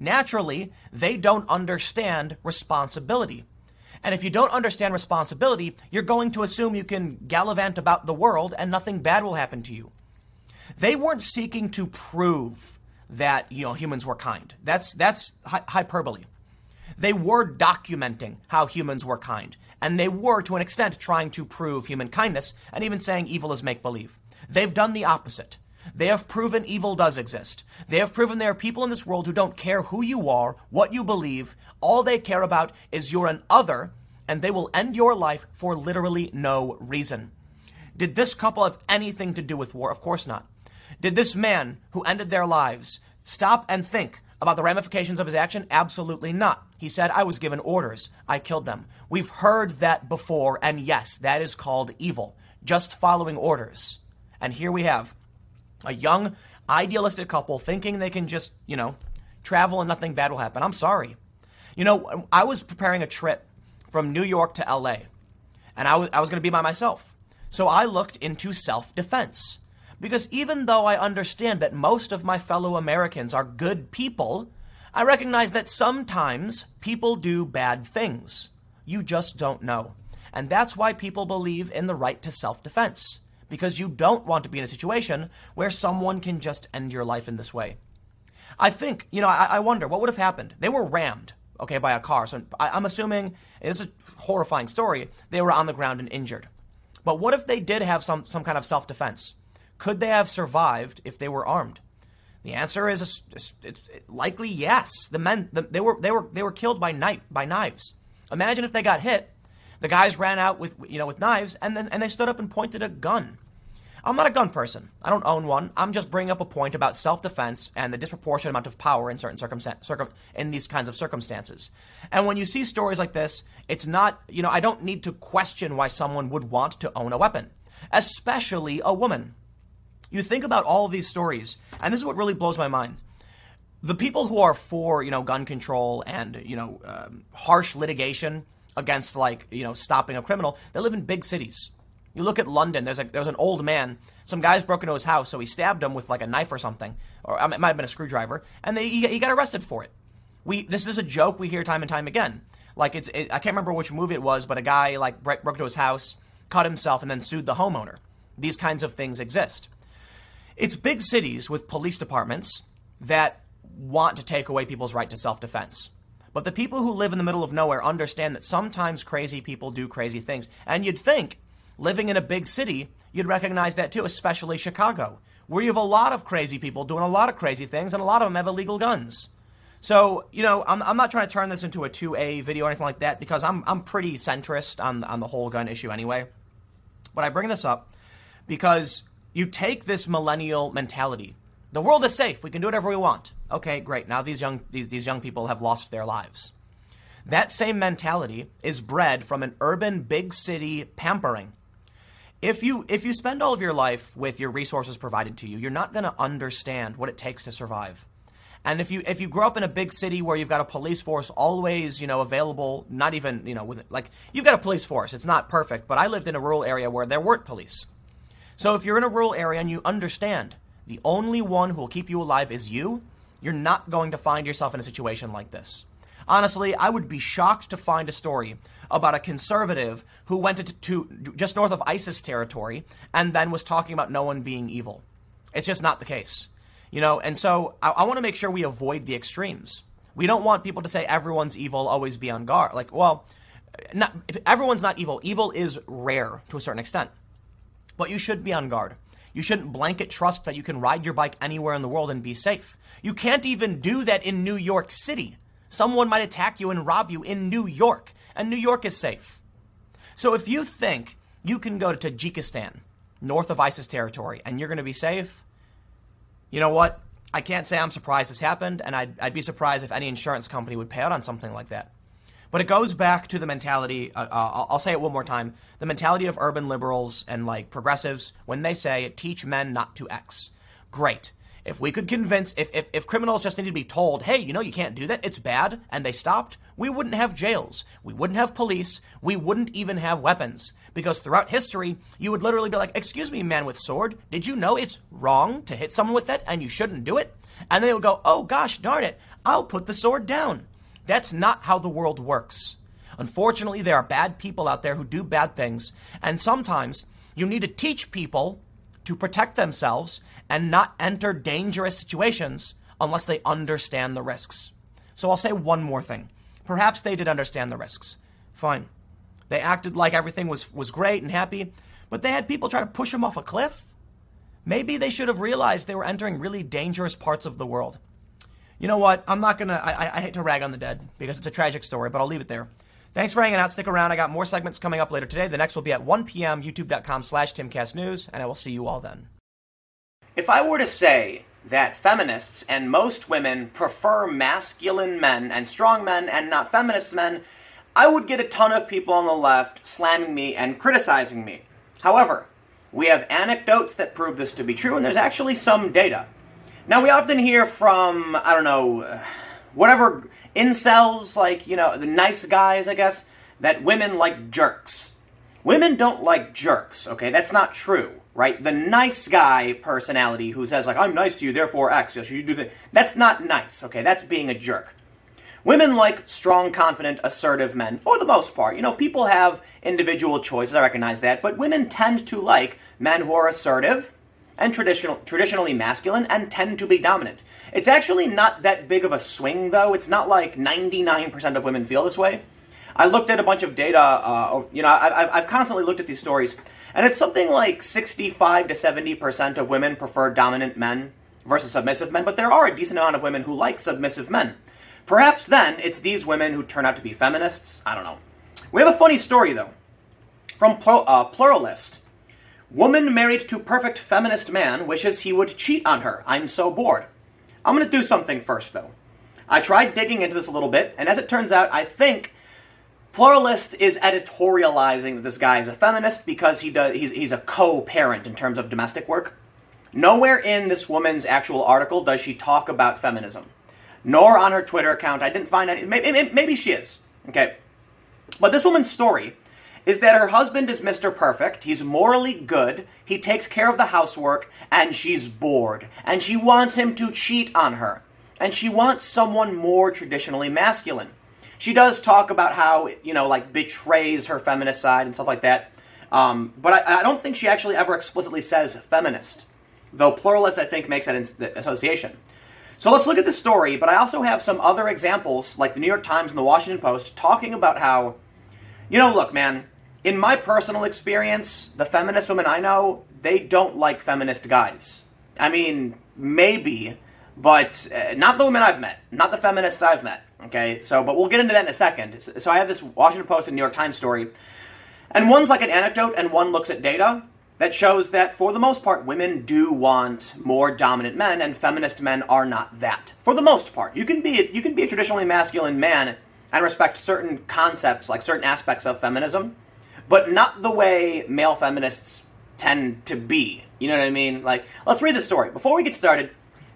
Naturally, they don't understand responsibility. And if you don't understand responsibility, you're going to assume you can gallivant about the world and nothing bad will happen to you. They weren't seeking to prove that you know humans were kind. That's that's hy- hyperbole. They were documenting how humans were kind, and they were to an extent trying to prove human kindness and even saying evil is make believe. They've done the opposite. They have proven evil does exist. They have proven there are people in this world who don't care who you are, what you believe. All they care about is you're an other, and they will end your life for literally no reason. Did this couple have anything to do with war? Of course not. Did this man who ended their lives stop and think about the ramifications of his action? Absolutely not. He said, I was given orders. I killed them. We've heard that before, and yes, that is called evil. Just following orders. And here we have a young, idealistic couple thinking they can just, you know, travel and nothing bad will happen. I'm sorry. You know, I was preparing a trip from New York to LA, and I was, I was going to be by myself. So I looked into self defense. Because even though I understand that most of my fellow Americans are good people, I recognize that sometimes people do bad things. You just don't know. And that's why people believe in the right to self defense because you don't want to be in a situation where someone can just end your life in this way. I think, you know, I, I wonder what would have happened. They were rammed, okay, by a car. So I, I'm assuming it's a horrifying story. They were on the ground and injured. But what if they did have some, some kind of self defense? Could they have survived if they were armed? The answer is likely yes. The men the, they were they were they were killed by knife by knives. Imagine if they got hit the guys ran out with you know with knives and then and they stood up and pointed a gun. I'm not a gun person. I don't own one. I'm just bringing up a point about self-defense and the disproportionate amount of power in certain circumstances, circum- in these kinds of circumstances. And when you see stories like this, it's not, you know, I don't need to question why someone would want to own a weapon, especially a woman. You think about all of these stories, and this is what really blows my mind. The people who are for, you know, gun control and, you know, um, harsh litigation against, like, you know, stopping a criminal, they live in big cities you look at London. There's a there's an old man. Some guys broke into his house, so he stabbed him with like a knife or something, or it might have been a screwdriver, and they, he, he got arrested for it. We this is a joke we hear time and time again. Like it's it, I can't remember which movie it was, but a guy like broke into his house, cut himself, and then sued the homeowner. These kinds of things exist. It's big cities with police departments that want to take away people's right to self defense. But the people who live in the middle of nowhere understand that sometimes crazy people do crazy things. And you'd think living in a big city, you'd recognize that too, especially Chicago, where you have a lot of crazy people doing a lot of crazy things, and a lot of them have illegal guns. So, you know, I'm, I'm not trying to turn this into a 2A video or anything like that because I'm, I'm pretty centrist on, on the whole gun issue anyway. But I bring this up because you take this millennial mentality. The world is safe. We can do whatever we want. Okay, great. Now these young, these, these young people have lost their lives. That same mentality is bred from an urban big city pampering if you if you spend all of your life with your resources provided to you, you're not going to understand what it takes to survive. And if you if you grow up in a big city where you've got a police force always, you know, available, not even, you know, with like you've got a police force. It's not perfect, but I lived in a rural area where there weren't police. So if you're in a rural area and you understand the only one who will keep you alive is you, you're not going to find yourself in a situation like this. Honestly, I would be shocked to find a story about a conservative who went to, to just north of ISIS territory and then was talking about no one being evil. It's just not the case. You know, and so I, I want to make sure we avoid the extremes. We don't want people to say everyone's evil, always be on guard. Like, well, not, everyone's not evil. Evil is rare to a certain extent. But you should be on guard. You shouldn't blanket trust that you can ride your bike anywhere in the world and be safe. You can't even do that in New York City. Someone might attack you and rob you in New York and New York is safe. So if you think you can go to Tajikistan, north of ISIS territory, and you're going to be safe, you know what? I can't say I'm surprised this happened, and I'd, I'd, be surprised if any insurance company would pay out on something like that. But it goes back to the mentality, uh, uh, I'll, I'll say it one more time the mentality of urban liberals and like progressives when they say, teach men not to X. Great. If we could convince, if, if, if criminals just needed to be told, hey, you know, you can't do that, it's bad, and they stopped, we wouldn't have jails. We wouldn't have police. We wouldn't even have weapons. Because throughout history, you would literally be like, excuse me, man with sword, did you know it's wrong to hit someone with that and you shouldn't do it? And they would go, oh gosh, darn it, I'll put the sword down. That's not how the world works. Unfortunately, there are bad people out there who do bad things, and sometimes you need to teach people to protect themselves and not enter dangerous situations unless they understand the risks. So I'll say one more thing. Perhaps they did understand the risks. Fine. They acted like everything was, was great and happy, but they had people try to push them off a cliff. Maybe they should have realized they were entering really dangerous parts of the world. You know what? I'm not gonna. I, I hate to rag on the dead because it's a tragic story, but I'll leave it there. Thanks for hanging out. Stick around. I got more segments coming up later today. The next will be at 1 p.m. YouTube.com slash TimCastNews, and I will see you all then. If I were to say that feminists and most women prefer masculine men and strong men and not feminist men, I would get a ton of people on the left slamming me and criticizing me. However, we have anecdotes that prove this to be true, and there's actually some data. Now, we often hear from, I don't know, whatever incels, like, you know, the nice guys, I guess, that women like jerks. Women don't like jerks, okay? That's not true, right? The nice guy personality who says, like, I'm nice to you, therefore X, yes, you do that. That's not nice, okay? That's being a jerk. Women like strong, confident, assertive men, for the most part. You know, people have individual choices, I recognize that, but women tend to like men who are assertive and traditional, traditionally masculine and tend to be dominant. It's actually not that big of a swing, though. It's not like 99% of women feel this way. I looked at a bunch of data. Uh, you know, I, have constantly looked at these stories, and it's something like 65 to 70 percent of women prefer dominant men versus submissive men. But there are a decent amount of women who like submissive men. Perhaps then it's these women who turn out to be feminists. I don't know. We have a funny story though from uh, Pluralist, Woman married to perfect feminist man wishes he would cheat on her. I'm so bored. I'm going to do something first, though. I tried digging into this a little bit, and as it turns out, I think Pluralist is editorializing that this guy is a feminist because he does he's, he's a co-parent in terms of domestic work. Nowhere in this woman's actual article does she talk about feminism, nor on her Twitter account. I didn't find any. Maybe, maybe she is. Okay, but this woman's story is that her husband is Mr. Perfect. He's morally good. He takes care of the housework, and she's bored, and she wants him to cheat on her, and she wants someone more traditionally masculine she does talk about how it, you know like betrays her feminist side and stuff like that. Um, but I, I, don't think she actually ever explicitly says feminist, though pluralist I think makes that in- association. So let's look at the story. But I also have some other examples, like the New York Times and the Washington Post, talking about how, you know, look, man. In my personal experience, the feminist women I know, they don't like feminist guys. I mean, maybe, but uh, not the women I've met, not the feminists I've met. Okay, so, but we'll get into that in a second. So I have this Washington Post and New York Times story, and one's like an anecdote, and one looks at data that shows that for the most part, women do want more dominant men, and feminist men are not that. For the most part, you can be a, you can be a traditionally masculine man and respect certain concepts, like certain aspects of feminism, but not the way male feminists tend to be. You know what I mean? Like, let's read the story before we get started.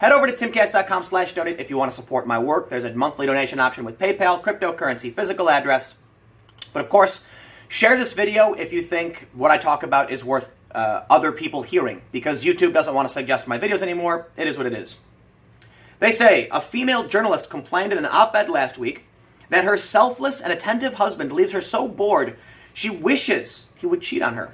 Head over to timcast.com slash donate if you want to support my work. There's a monthly donation option with PayPal, cryptocurrency, physical address. But of course, share this video if you think what I talk about is worth uh, other people hearing, because YouTube doesn't want to suggest my videos anymore. It is what it is. They say a female journalist complained in an op ed last week that her selfless and attentive husband leaves her so bored she wishes he would cheat on her.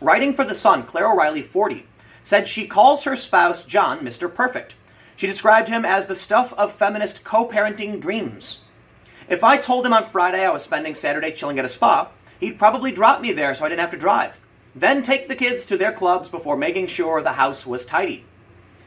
Writing for The Sun, Claire O'Reilly, 40, said she calls her spouse, John, Mr. Perfect. She described him as the stuff of feminist co parenting dreams. If I told him on Friday I was spending Saturday chilling at a spa, he'd probably drop me there so I didn't have to drive. Then take the kids to their clubs before making sure the house was tidy.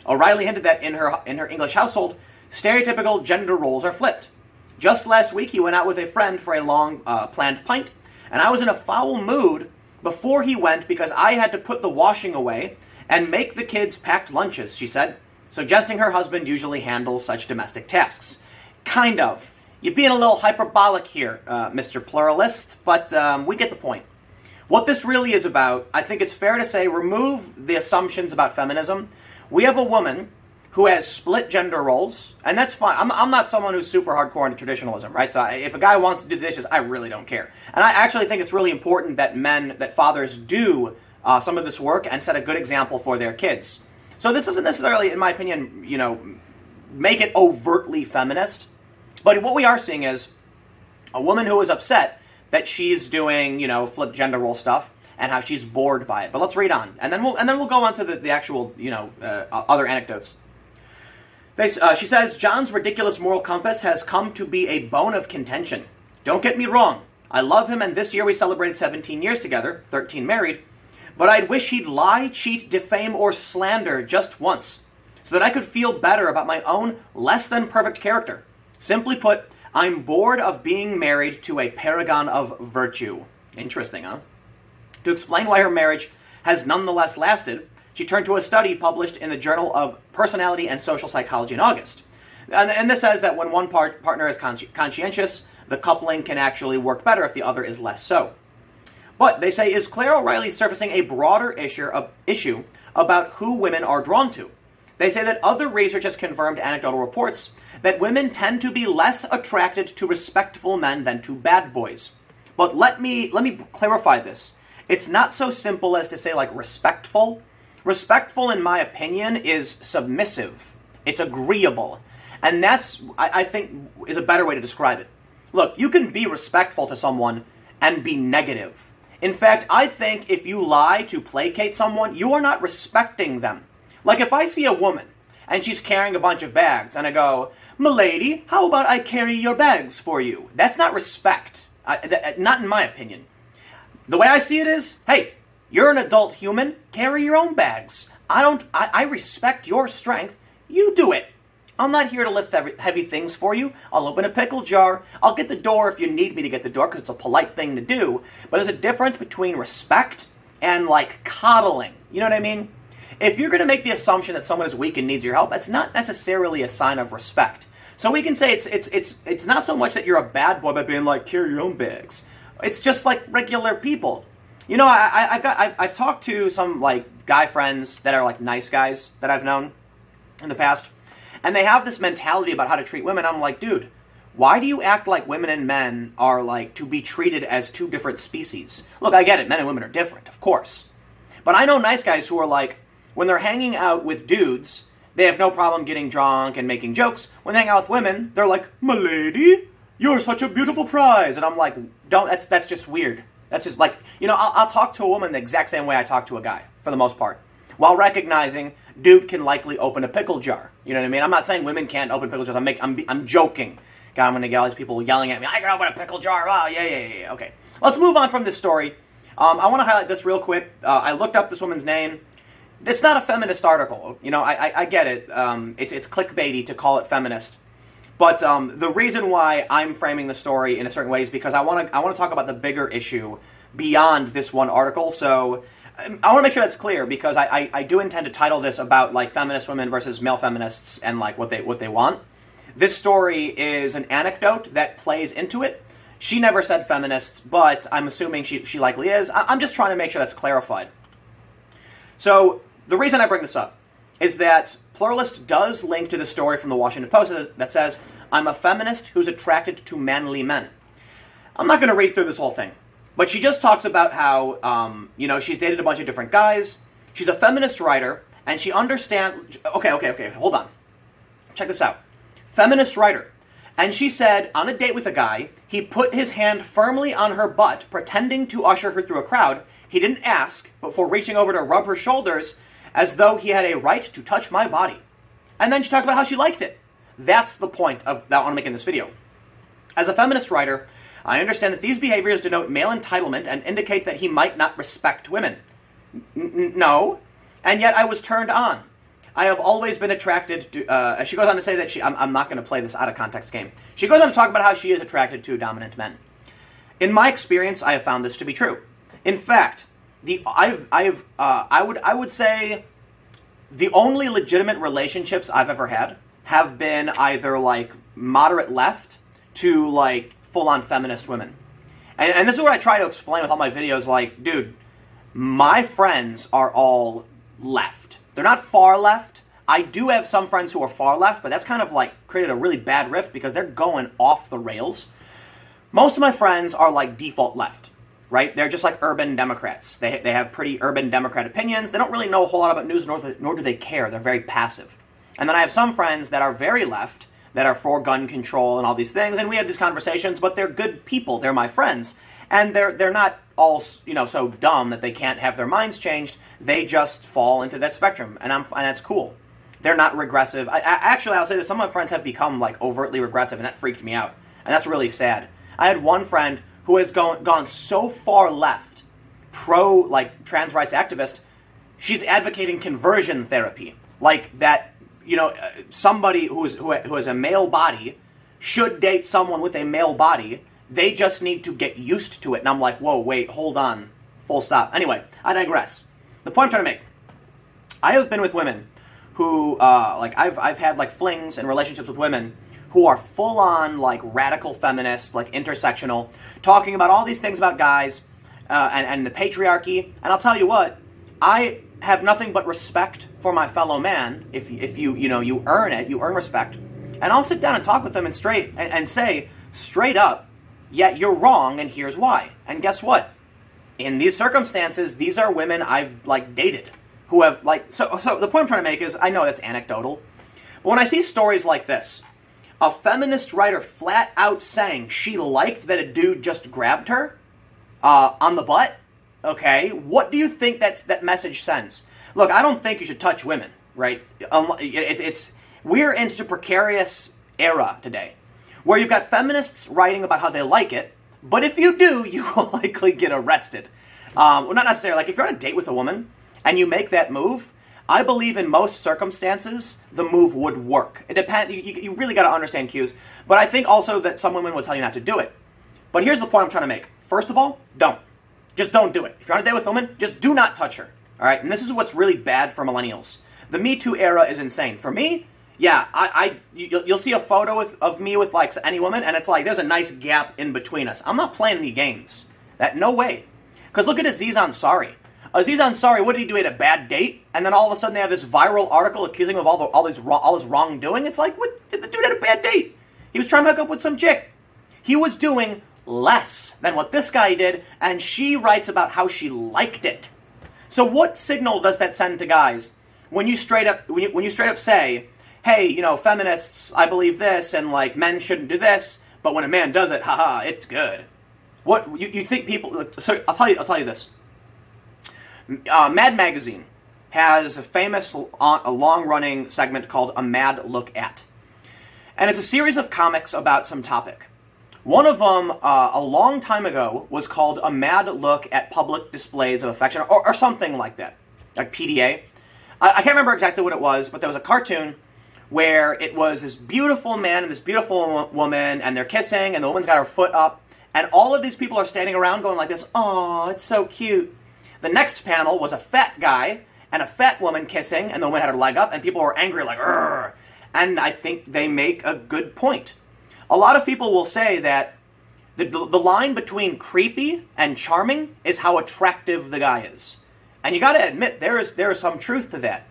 O'Reilly hinted that in her, in her English household, stereotypical gender roles are flipped. Just last week, he went out with a friend for a long uh, planned pint, and I was in a foul mood before he went because I had to put the washing away and make the kids packed lunches, she said, suggesting her husband usually handles such domestic tasks. Kind of. You're being a little hyperbolic here, uh, Mr. Pluralist, but um, we get the point. What this really is about, I think it's fair to say, remove the assumptions about feminism. We have a woman who has split gender roles, and that's fine. I'm, I'm not someone who's super hardcore into traditionalism, right? So I, if a guy wants to do the dishes, I really don't care. And I actually think it's really important that men, that fathers do uh, some of this work and set a good example for their kids. So this doesn't necessarily, in my opinion, you know, make it overtly feminist. But what we are seeing is a woman who is upset that she's doing, you know, flip gender role stuff and how she's bored by it. But let's read on, and then we'll and then we'll go on to the, the actual, you know, uh, other anecdotes. They, uh, she says John's ridiculous moral compass has come to be a bone of contention. Don't get me wrong, I love him, and this year we celebrated 17 years together, 13 married. But I'd wish he'd lie, cheat, defame, or slander just once, so that I could feel better about my own less than perfect character. Simply put, I'm bored of being married to a paragon of virtue. Interesting, huh? To explain why her marriage has nonetheless lasted, she turned to a study published in the Journal of Personality and Social Psychology in August. And, and this says that when one part, partner is consci- conscientious, the coupling can actually work better if the other is less so. But they say, is Claire O'Reilly surfacing a broader issue, uh, issue about who women are drawn to? They say that other research has confirmed anecdotal reports that women tend to be less attracted to respectful men than to bad boys. But let me let me clarify this. It's not so simple as to say like respectful. Respectful, in my opinion, is submissive. It's agreeable. And that's, I, I think, is a better way to describe it. Look, you can be respectful to someone and be negative. In fact, I think if you lie to placate someone, you are not respecting them. Like if I see a woman and she's carrying a bunch of bags and I go, Milady, how about I carry your bags for you? That's not respect. Th- uh, not in my opinion. The way I see it is, hey, you're an adult human, carry your own bags. I don't, I, I respect your strength. You do it. I'm not here to lift heavy things for you. I'll open a pickle jar. I'll get the door if you need me to get the door because it's a polite thing to do. But there's a difference between respect and like coddling. You know what I mean? If you're going to make the assumption that someone is weak and needs your help, that's not necessarily a sign of respect. So we can say it's it's it's it's not so much that you're a bad boy by being like carry your own bags. It's just like regular people. You know, I, have got I've, I've talked to some like guy friends that are like nice guys that I've known in the past, and they have this mentality about how to treat women. I'm like, dude, why do you act like women and men are like to be treated as two different species? Look, I get it, men and women are different, of course, but I know nice guys who are like, when they're hanging out with dudes, they have no problem getting drunk and making jokes. When they hang out with women, they're like, "Milady, you're such a beautiful prize," and I'm like, don't. That's that's just weird. That's just like, you know, I'll, I'll talk to a woman the exact same way I talk to a guy, for the most part, while recognizing dude can likely open a pickle jar. You know what I mean? I'm not saying women can't open pickle jars. I'm, make, I'm, I'm joking. God, I'm going to get all these people yelling at me, I can open a pickle jar. Oh, yeah, yeah, yeah. Okay. Let's move on from this story. Um, I want to highlight this real quick. Uh, I looked up this woman's name. It's not a feminist article. You know, I, I, I get it. Um, it's, it's clickbaity to call it feminist. But um, the reason why I'm framing the story in a certain way is because I want to I want to talk about the bigger issue beyond this one article. So I want to make sure that's clear because I, I, I, do intend to title this about like feminist women versus male feminists and like what they what they want. This story is an anecdote that plays into it. She never said feminists, but I'm assuming she, she likely is. I, I'm just trying to make sure that's clarified. So the reason I bring this up is that Pluralist does link to the story from the Washington Post that says, I'm a feminist who's attracted to manly men. I'm not going to read through this whole thing, but she just talks about how, um, you know, she's dated a bunch of different guys. She's a feminist writer, and she understands. Okay, okay, okay, hold on. Check this out. Feminist writer. And she said, on a date with a guy, he put his hand firmly on her butt, pretending to usher her through a crowd. He didn't ask, before reaching over to rub her shoulders, as though he had a right to touch my body. And then she talks about how she liked it. That's the point of that I want to make in this video. As a feminist writer, I understand that these behaviors denote male entitlement and indicate that he might not respect women. No, and yet I was turned on. I have always been attracted to. Uh, she goes on to say that she. I'm, I'm not going to play this out of context game. She goes on to talk about how she is attracted to dominant men. In my experience, I have found this to be true. In fact, the I've I've uh, I would I would say the only legitimate relationships I've ever had have been either like moderate left to like full on feminist women. And, and this is what I try to explain with all my videos like, dude, my friends are all left. They're not far left. I do have some friends who are far left, but that's kind of like created a really bad rift because they're going off the rails. Most of my friends are like default left right? They're just like urban Democrats. They, they have pretty urban Democrat opinions. They don't really know a whole lot about news, nor, nor do they care. They're very passive. And then I have some friends that are very left, that are for gun control and all these things, and we have these conversations, but they're good people. They're my friends. And they're, they're not all, you know, so dumb that they can't have their minds changed. They just fall into that spectrum, and, I'm, and that's cool. They're not regressive. I, I, actually, I'll say that some of my friends have become, like, overtly regressive, and that freaked me out. And that's really sad. I had one friend who has gone, gone so far left, pro like trans rights activist, she's advocating conversion therapy, like that. You know, uh, somebody who is who, who has a male body should date someone with a male body. They just need to get used to it. And I'm like, whoa, wait, hold on, full stop. Anyway, I digress. The point I'm trying to make: I have been with women who, uh, like, I've I've had like flings and relationships with women who are full on like radical feminists, like intersectional, talking about all these things about guys uh, and, and the patriarchy. And I'll tell you what, I have nothing but respect for my fellow man. If, if you you know you earn it, you earn respect. And I'll sit down and talk with them and straight and, and say straight up, yeah, you're wrong, and here's why. And guess what? In these circumstances, these are women I've like dated who have like so. So the point I'm trying to make is, I know that's anecdotal, but when I see stories like this, a feminist writer flat out saying she liked that a dude just grabbed her uh, on the butt. Okay, what do you think that's that message sends? Look, I don't think you should touch women, right? It's, it's we're in such a precarious era today, where you've got feminists writing about how they like it, but if you do, you will likely get arrested. Um, well, not necessarily. Like if you're on a date with a woman and you make that move, I believe in most circumstances the move would work. It depends. You, you really got to understand cues, but I think also that some women will tell you not to do it. But here's the point I'm trying to make. First of all, don't. Just don't do it. If you're on a date with a woman, just do not touch her. All right? And this is what's really bad for millennials. The Me Too era is insane. For me, yeah, I, I you'll, you'll see a photo with, of me with like any woman, and it's like there's a nice gap in between us. I'm not playing any games. That no way. Because look at Aziz Ansari. Aziz Ansari, what did he do? He had a bad date, and then all of a sudden they have this viral article accusing him of all the all these all his wrongdoing. It's like, what? The dude had a bad date. He was trying to hook up with some chick. He was doing less than what this guy did, and she writes about how she liked it. So what signal does that send to guys when you straight up when you, when you straight up say, "Hey, you know, feminists, I believe this, and like men shouldn't do this," but when a man does it, haha, it's good. What you, you think people? So I'll tell you. I'll tell you this. Uh, Mad Magazine has a famous, a long-running segment called "A Mad Look At," and it's a series of comics about some topic. One of them, uh, a long time ago, was called A Mad Look at Public Displays of Affection, or, or something like that, like PDA. I, I, can't remember exactly what it was, but there was a cartoon where it was this beautiful man and this beautiful woman, and they're kissing, and the woman's got her foot up, and all of these people are standing around going like this, oh, it's so cute. The next panel was a fat guy and a fat woman kissing, and the woman had her leg up, and people were angry, like, Rrr. And I think they make a good point a lot of people will say that the, the line between creepy and charming is how attractive the guy is. And you gotta admit, there is, there is some truth to that.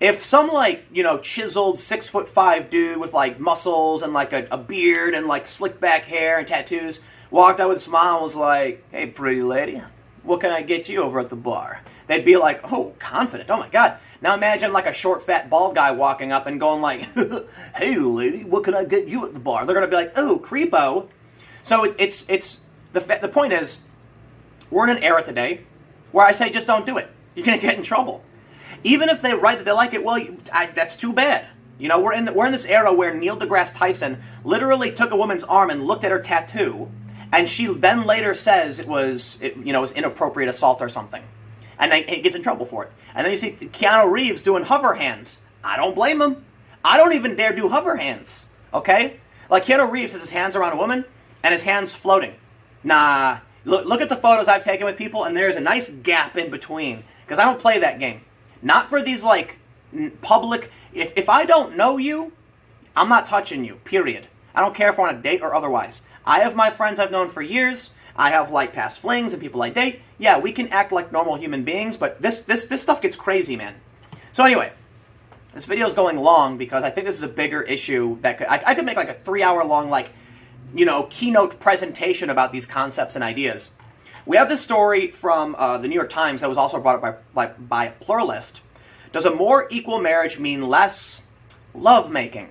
If some, like, you know, chiseled six foot five dude with, like, muscles and, like, a, a beard and, like, slick back hair and tattoos walked out with a smile and was like, hey, pretty lady, what can I get you over at the bar? They'd be like, oh, confident. Oh my God. Now imagine like a short, fat, bald guy walking up and going like, hey, lady, what can I get you at the bar? They're going to be like, oh, creepo. So it, it's, it's, the, the point is, we're in an era today where I say just don't do it. You're going to get in trouble. Even if they write that they like it, well, I, that's too bad. You know, we're in, the, we're in this era where Neil deGrasse Tyson literally took a woman's arm and looked at her tattoo, and she then later says it was, it, you know, it was inappropriate assault or something and he gets in trouble for it. And then you see Keanu Reeves doing hover hands. I don't blame him. I don't even dare do hover hands. Okay? Like Keanu Reeves has his hands around a woman and his hands floating. Nah. Look, look at the photos I've taken with people, and there's a nice gap in between. Because I don't play that game. Not for these, like, public. If, if I don't know you, I'm not touching you, period. I don't care if we're on a date or otherwise. I have my friends I've known for years. I have like past flings and people I date. Yeah, we can act like normal human beings, but this this this stuff gets crazy, man. So anyway, this video is going long because I think this is a bigger issue that could, I, I could make like a three hour long like you know keynote presentation about these concepts and ideas. We have this story from uh, the New York Times that was also brought up by, by, by pluralist. Does a more equal marriage mean less lovemaking?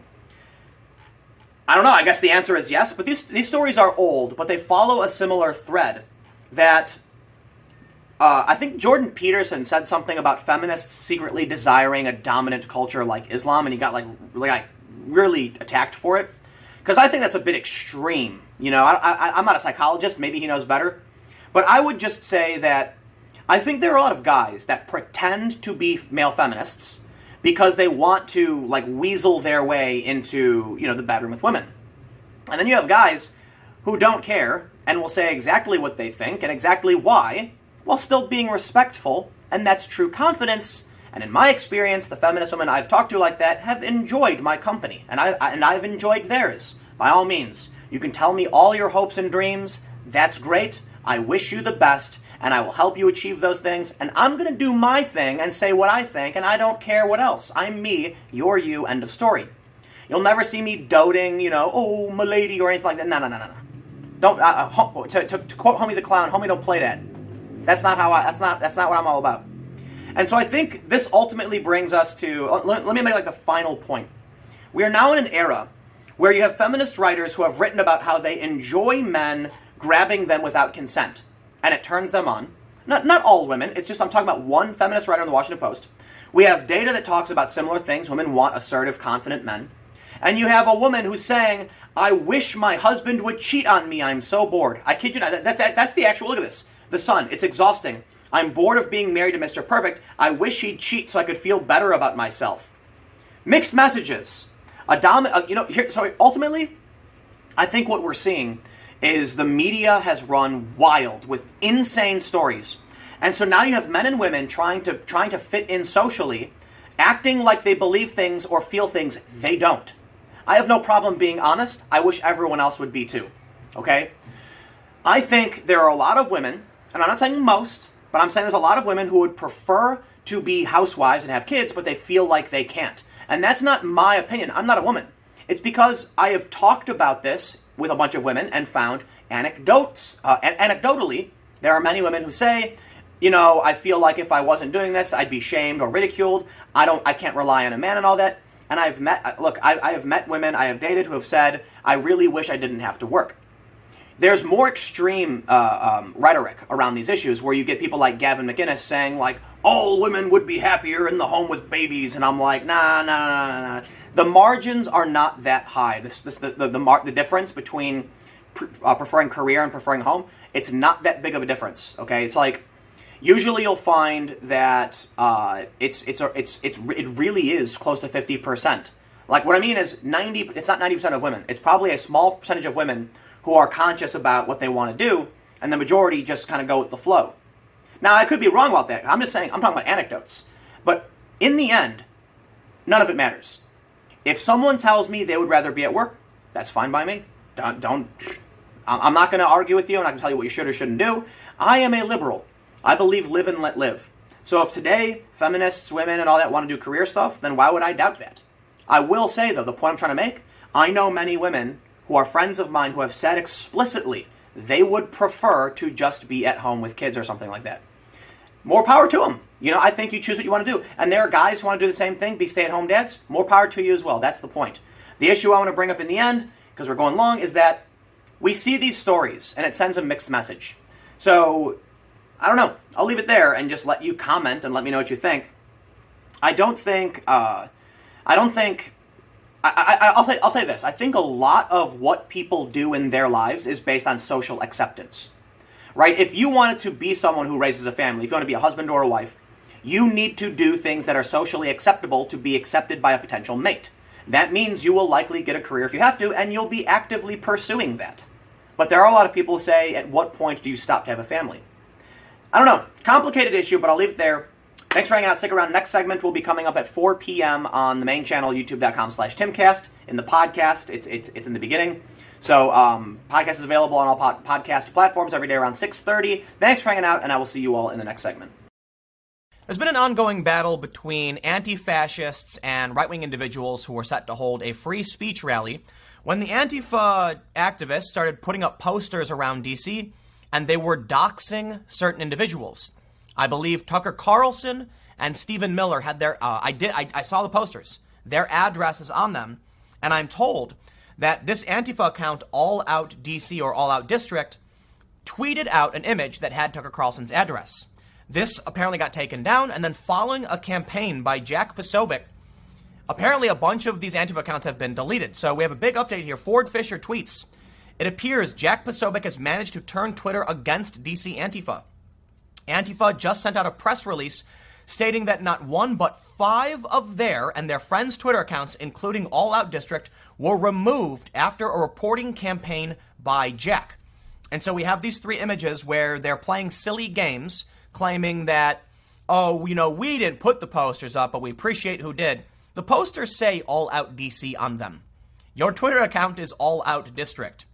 I don't know. I guess the answer is yes. But these these stories are old, but they follow a similar thread. That uh, I think Jordan Peterson said something about feminists secretly desiring a dominant culture like Islam, and he got like like really attacked for it. Because I think that's a bit extreme. You know, I, I, I'm not a psychologist. Maybe he knows better. But I would just say that I think there are a lot of guys that pretend to be male feminists because they want to like weasel their way into you know the bedroom with women. And then you have guys who don't care and will say exactly what they think and exactly why while still being respectful, and that's true confidence. And in my experience, the feminist women I've talked to like that have enjoyed my company, and I and I've enjoyed theirs. By all means, you can tell me all your hopes and dreams. That's great. I wish you the best and I will help you achieve those things. And I'm going to do my thing and say what I think, and I don't care what else. I'm me, you're you, end of story. You'll never see me doting, you know, oh, my lady, or anything like that. No, no, no, no, no. Don't, uh, uh to, to, to quote Homie the Clown, Homie don't play that. That's not how I, that's not, that's not what I'm all about. And so I think this ultimately brings us to, let, let me make like the final point. We are now in an era where you have feminist writers who have written about how they enjoy men grabbing them without consent and it turns them on. Not, not all women, it's just I'm talking about one feminist writer in the Washington Post. We have data that talks about similar things. Women want assertive, confident men. And you have a woman who's saying, I wish my husband would cheat on me. I'm so bored. I kid you not. That, that, that's the actual, look at this. The Sun. It's exhausting. I'm bored of being married to Mr. Perfect. I wish he'd cheat so I could feel better about myself. Mixed messages. A uh, you know, here, so ultimately, I think what we're seeing is the media has run wild with insane stories. And so now you have men and women trying to trying to fit in socially, acting like they believe things or feel things they don't. I have no problem being honest. I wish everyone else would be too. Okay? I think there are a lot of women, and I'm not saying most, but I'm saying there's a lot of women who would prefer to be housewives and have kids, but they feel like they can't. And that's not my opinion. I'm not a woman. It's because I have talked about this with a bunch of women and found anecdotes. Uh, anecdotally, there are many women who say, you know, I feel like if I wasn't doing this, I'd be shamed or ridiculed. I don't, I can't rely on a man and all that. And I've met, uh, look, I, I have met women I have dated who have said, I really wish I didn't have to work. There's more extreme uh, um, rhetoric around these issues where you get people like Gavin McInnes saying, like, all women would be happier in the home with babies. And I'm like, nah, nah, nah, nah, nah. The margins are not that high. This, this, the, the, the, mar- the difference between uh, preferring career and preferring home, it's not that big of a difference. Okay, it's like usually you'll find that uh, it's it's it's it's it really is close to fifty percent. Like what I mean is ninety. It's not ninety percent of women. It's probably a small percentage of women who are conscious about what they want to do, and the majority just kind of go with the flow. Now I could be wrong about that. I'm just saying I'm talking about anecdotes, but in the end, none of it matters. If someone tells me they would rather be at work, that's fine by me. Don't, don't I'm not going to argue with you. And going to tell you what you should or shouldn't do. I am a liberal. I believe live and let live. So if today feminists, women, and all that want to do career stuff, then why would I doubt that? I will say, though, the point I'm trying to make I know many women who are friends of mine who have said explicitly they would prefer to just be at home with kids or something like that. More power to them. You know, I think you choose what you want to do. And there are guys who want to do the same thing, be stay at home dads. More power to you as well. That's the point. The issue I want to bring up in the end, because we're going long, is that we see these stories and it sends a mixed message. So, I don't know. I'll leave it there and just let you comment and let me know what you think. I don't think, uh, I don't think, I, will say, I'll say this. I think a lot of what people do in their lives is based on social acceptance. Right? If you wanted to be someone who raises a family, if you want to be a husband or a wife, you need to do things that are socially acceptable to be accepted by a potential mate. That means you will likely get a career if you have to, and you'll be actively pursuing that. But there are a lot of people who say, at what point do you stop to have a family? I don't know. Complicated issue, but I'll leave it there. Thanks for hanging out. Stick around. Next segment will be coming up at 4 p.m. on the main channel, youtube.com slash timcast. In the podcast, it's, it's, it's in the beginning. So um, podcast is available on all pod- podcast platforms every day around 6.30. Thanks for hanging out, and I will see you all in the next segment. There's been an ongoing battle between anti fascists and right wing individuals who were set to hold a free speech rally when the Antifa activists started putting up posters around DC and they were doxing certain individuals. I believe Tucker Carlson and Stephen Miller had their, uh, I did, I, I saw the posters, their addresses on them, and I'm told that this Antifa account, All Out DC or All Out District, tweeted out an image that had Tucker Carlson's address. This apparently got taken down, and then following a campaign by Jack Posobiec Apparently, a bunch of these Antifa accounts have been deleted. So we have a big update here. Ford Fischer tweets It appears Jack Posobiec has managed to turn Twitter against DC Antifa. Antifa just sent out a press release stating that not one but five of their and their friends' Twitter accounts, including All Out District, were removed after a reporting campaign by Jack. And so we have these three images where they're playing silly games, claiming that, oh, you know, we didn't put the posters up, but we appreciate who did. The posters say All Out DC on them. Your Twitter account is All Out District.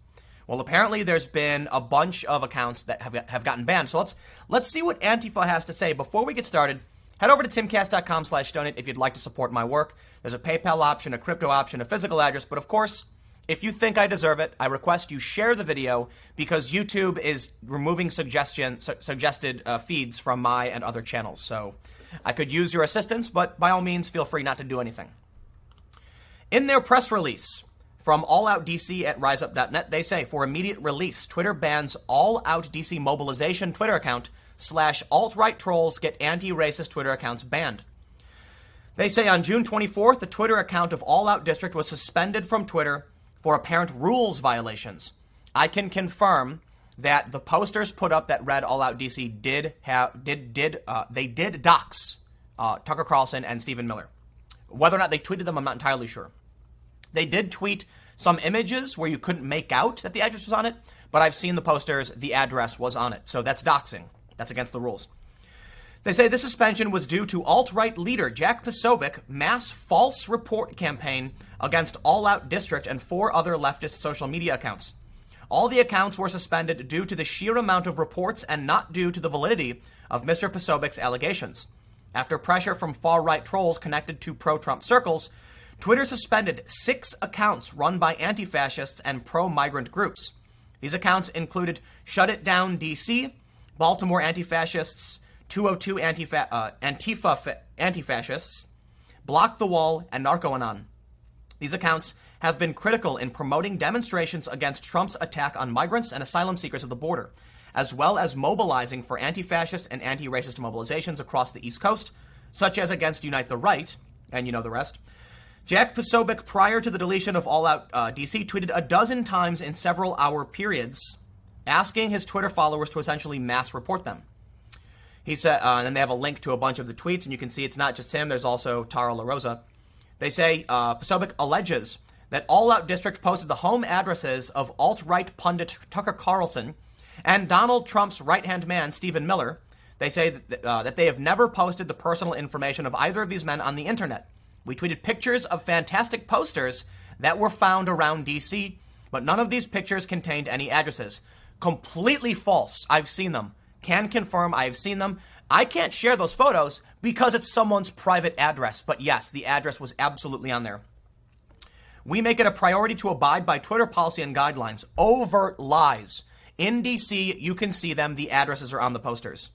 Well, apparently there's been a bunch of accounts that have, have gotten banned. So let's let's see what Antifa has to say. Before we get started, head over to timcast.com slash donate if you'd like to support my work. There's a PayPal option, a crypto option, a physical address, but of course, if you think I deserve it, I request you share the video because YouTube is removing suggestion su- suggested uh, feeds from my and other channels. So I could use your assistance, but by all means, feel free not to do anything. In their press release from All Out DC at riseup.net, they say for immediate release, Twitter bans All Out DC mobilization Twitter account slash alt right trolls get anti racist Twitter accounts banned. They say on June 24th, the Twitter account of All Out District was suspended from Twitter for apparent rules violations. I can confirm that the posters put up that read "All Out DC" did have did did uh, they did dox uh, Tucker Carlson and Stephen Miller. Whether or not they tweeted them, I'm not entirely sure. They did tweet some images where you couldn't make out that the address was on it, but I've seen the posters. The address was on it. So that's doxing. That's against the rules. They say this suspension was due to alt right leader Jack Posobiec mass false report campaign against All Out District and four other leftist social media accounts. All the accounts were suspended due to the sheer amount of reports and not due to the validity of Mr. Posobiec's allegations. After pressure from far right trolls connected to pro Trump circles, Twitter suspended six accounts run by anti fascists and pro migrant groups. These accounts included Shut It Down DC, Baltimore anti fascists, 202 Antifa, uh, Antifa fa- anti-fascists, Block the Wall, and NarcoAnon. These accounts have been critical in promoting demonstrations against Trump's attack on migrants and asylum seekers at the border, as well as mobilizing for anti-fascist and anti-racist mobilizations across the East Coast, such as against Unite the Right, and you know the rest. Jack Posobiec, prior to the deletion of All Out uh, DC, tweeted a dozen times in several hour periods, asking his Twitter followers to essentially mass report them. He said, uh, and then they have a link to a bunch of the tweets, and you can see it's not just him. There's also Tara LaRosa. They say uh, Posobiec alleges that All Out District posted the home addresses of alt-right pundit Tucker Carlson and Donald Trump's right-hand man Stephen Miller. They say that, uh, that they have never posted the personal information of either of these men on the internet. We tweeted pictures of fantastic posters that were found around DC, but none of these pictures contained any addresses. Completely false. I've seen them can confirm I have seen them. I can't share those photos because it's someone's private address. But yes, the address was absolutely on there. We make it a priority to abide by Twitter policy and guidelines. Overt lies. In DC, you can see them. The addresses are on the posters.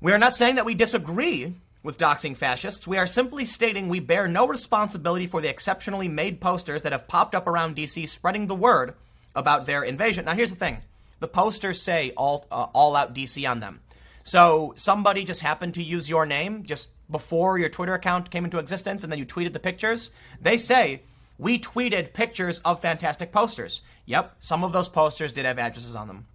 We are not saying that we disagree with doxing fascists. We are simply stating we bear no responsibility for the exceptionally made posters that have popped up around DC spreading the word about their invasion. Now, here's the thing the posters say all uh, all out DC on them. So somebody just happened to use your name just before your Twitter account came into existence, and then you tweeted the pictures. They say we tweeted pictures of fantastic posters. Yep, some of those posters did have addresses on them.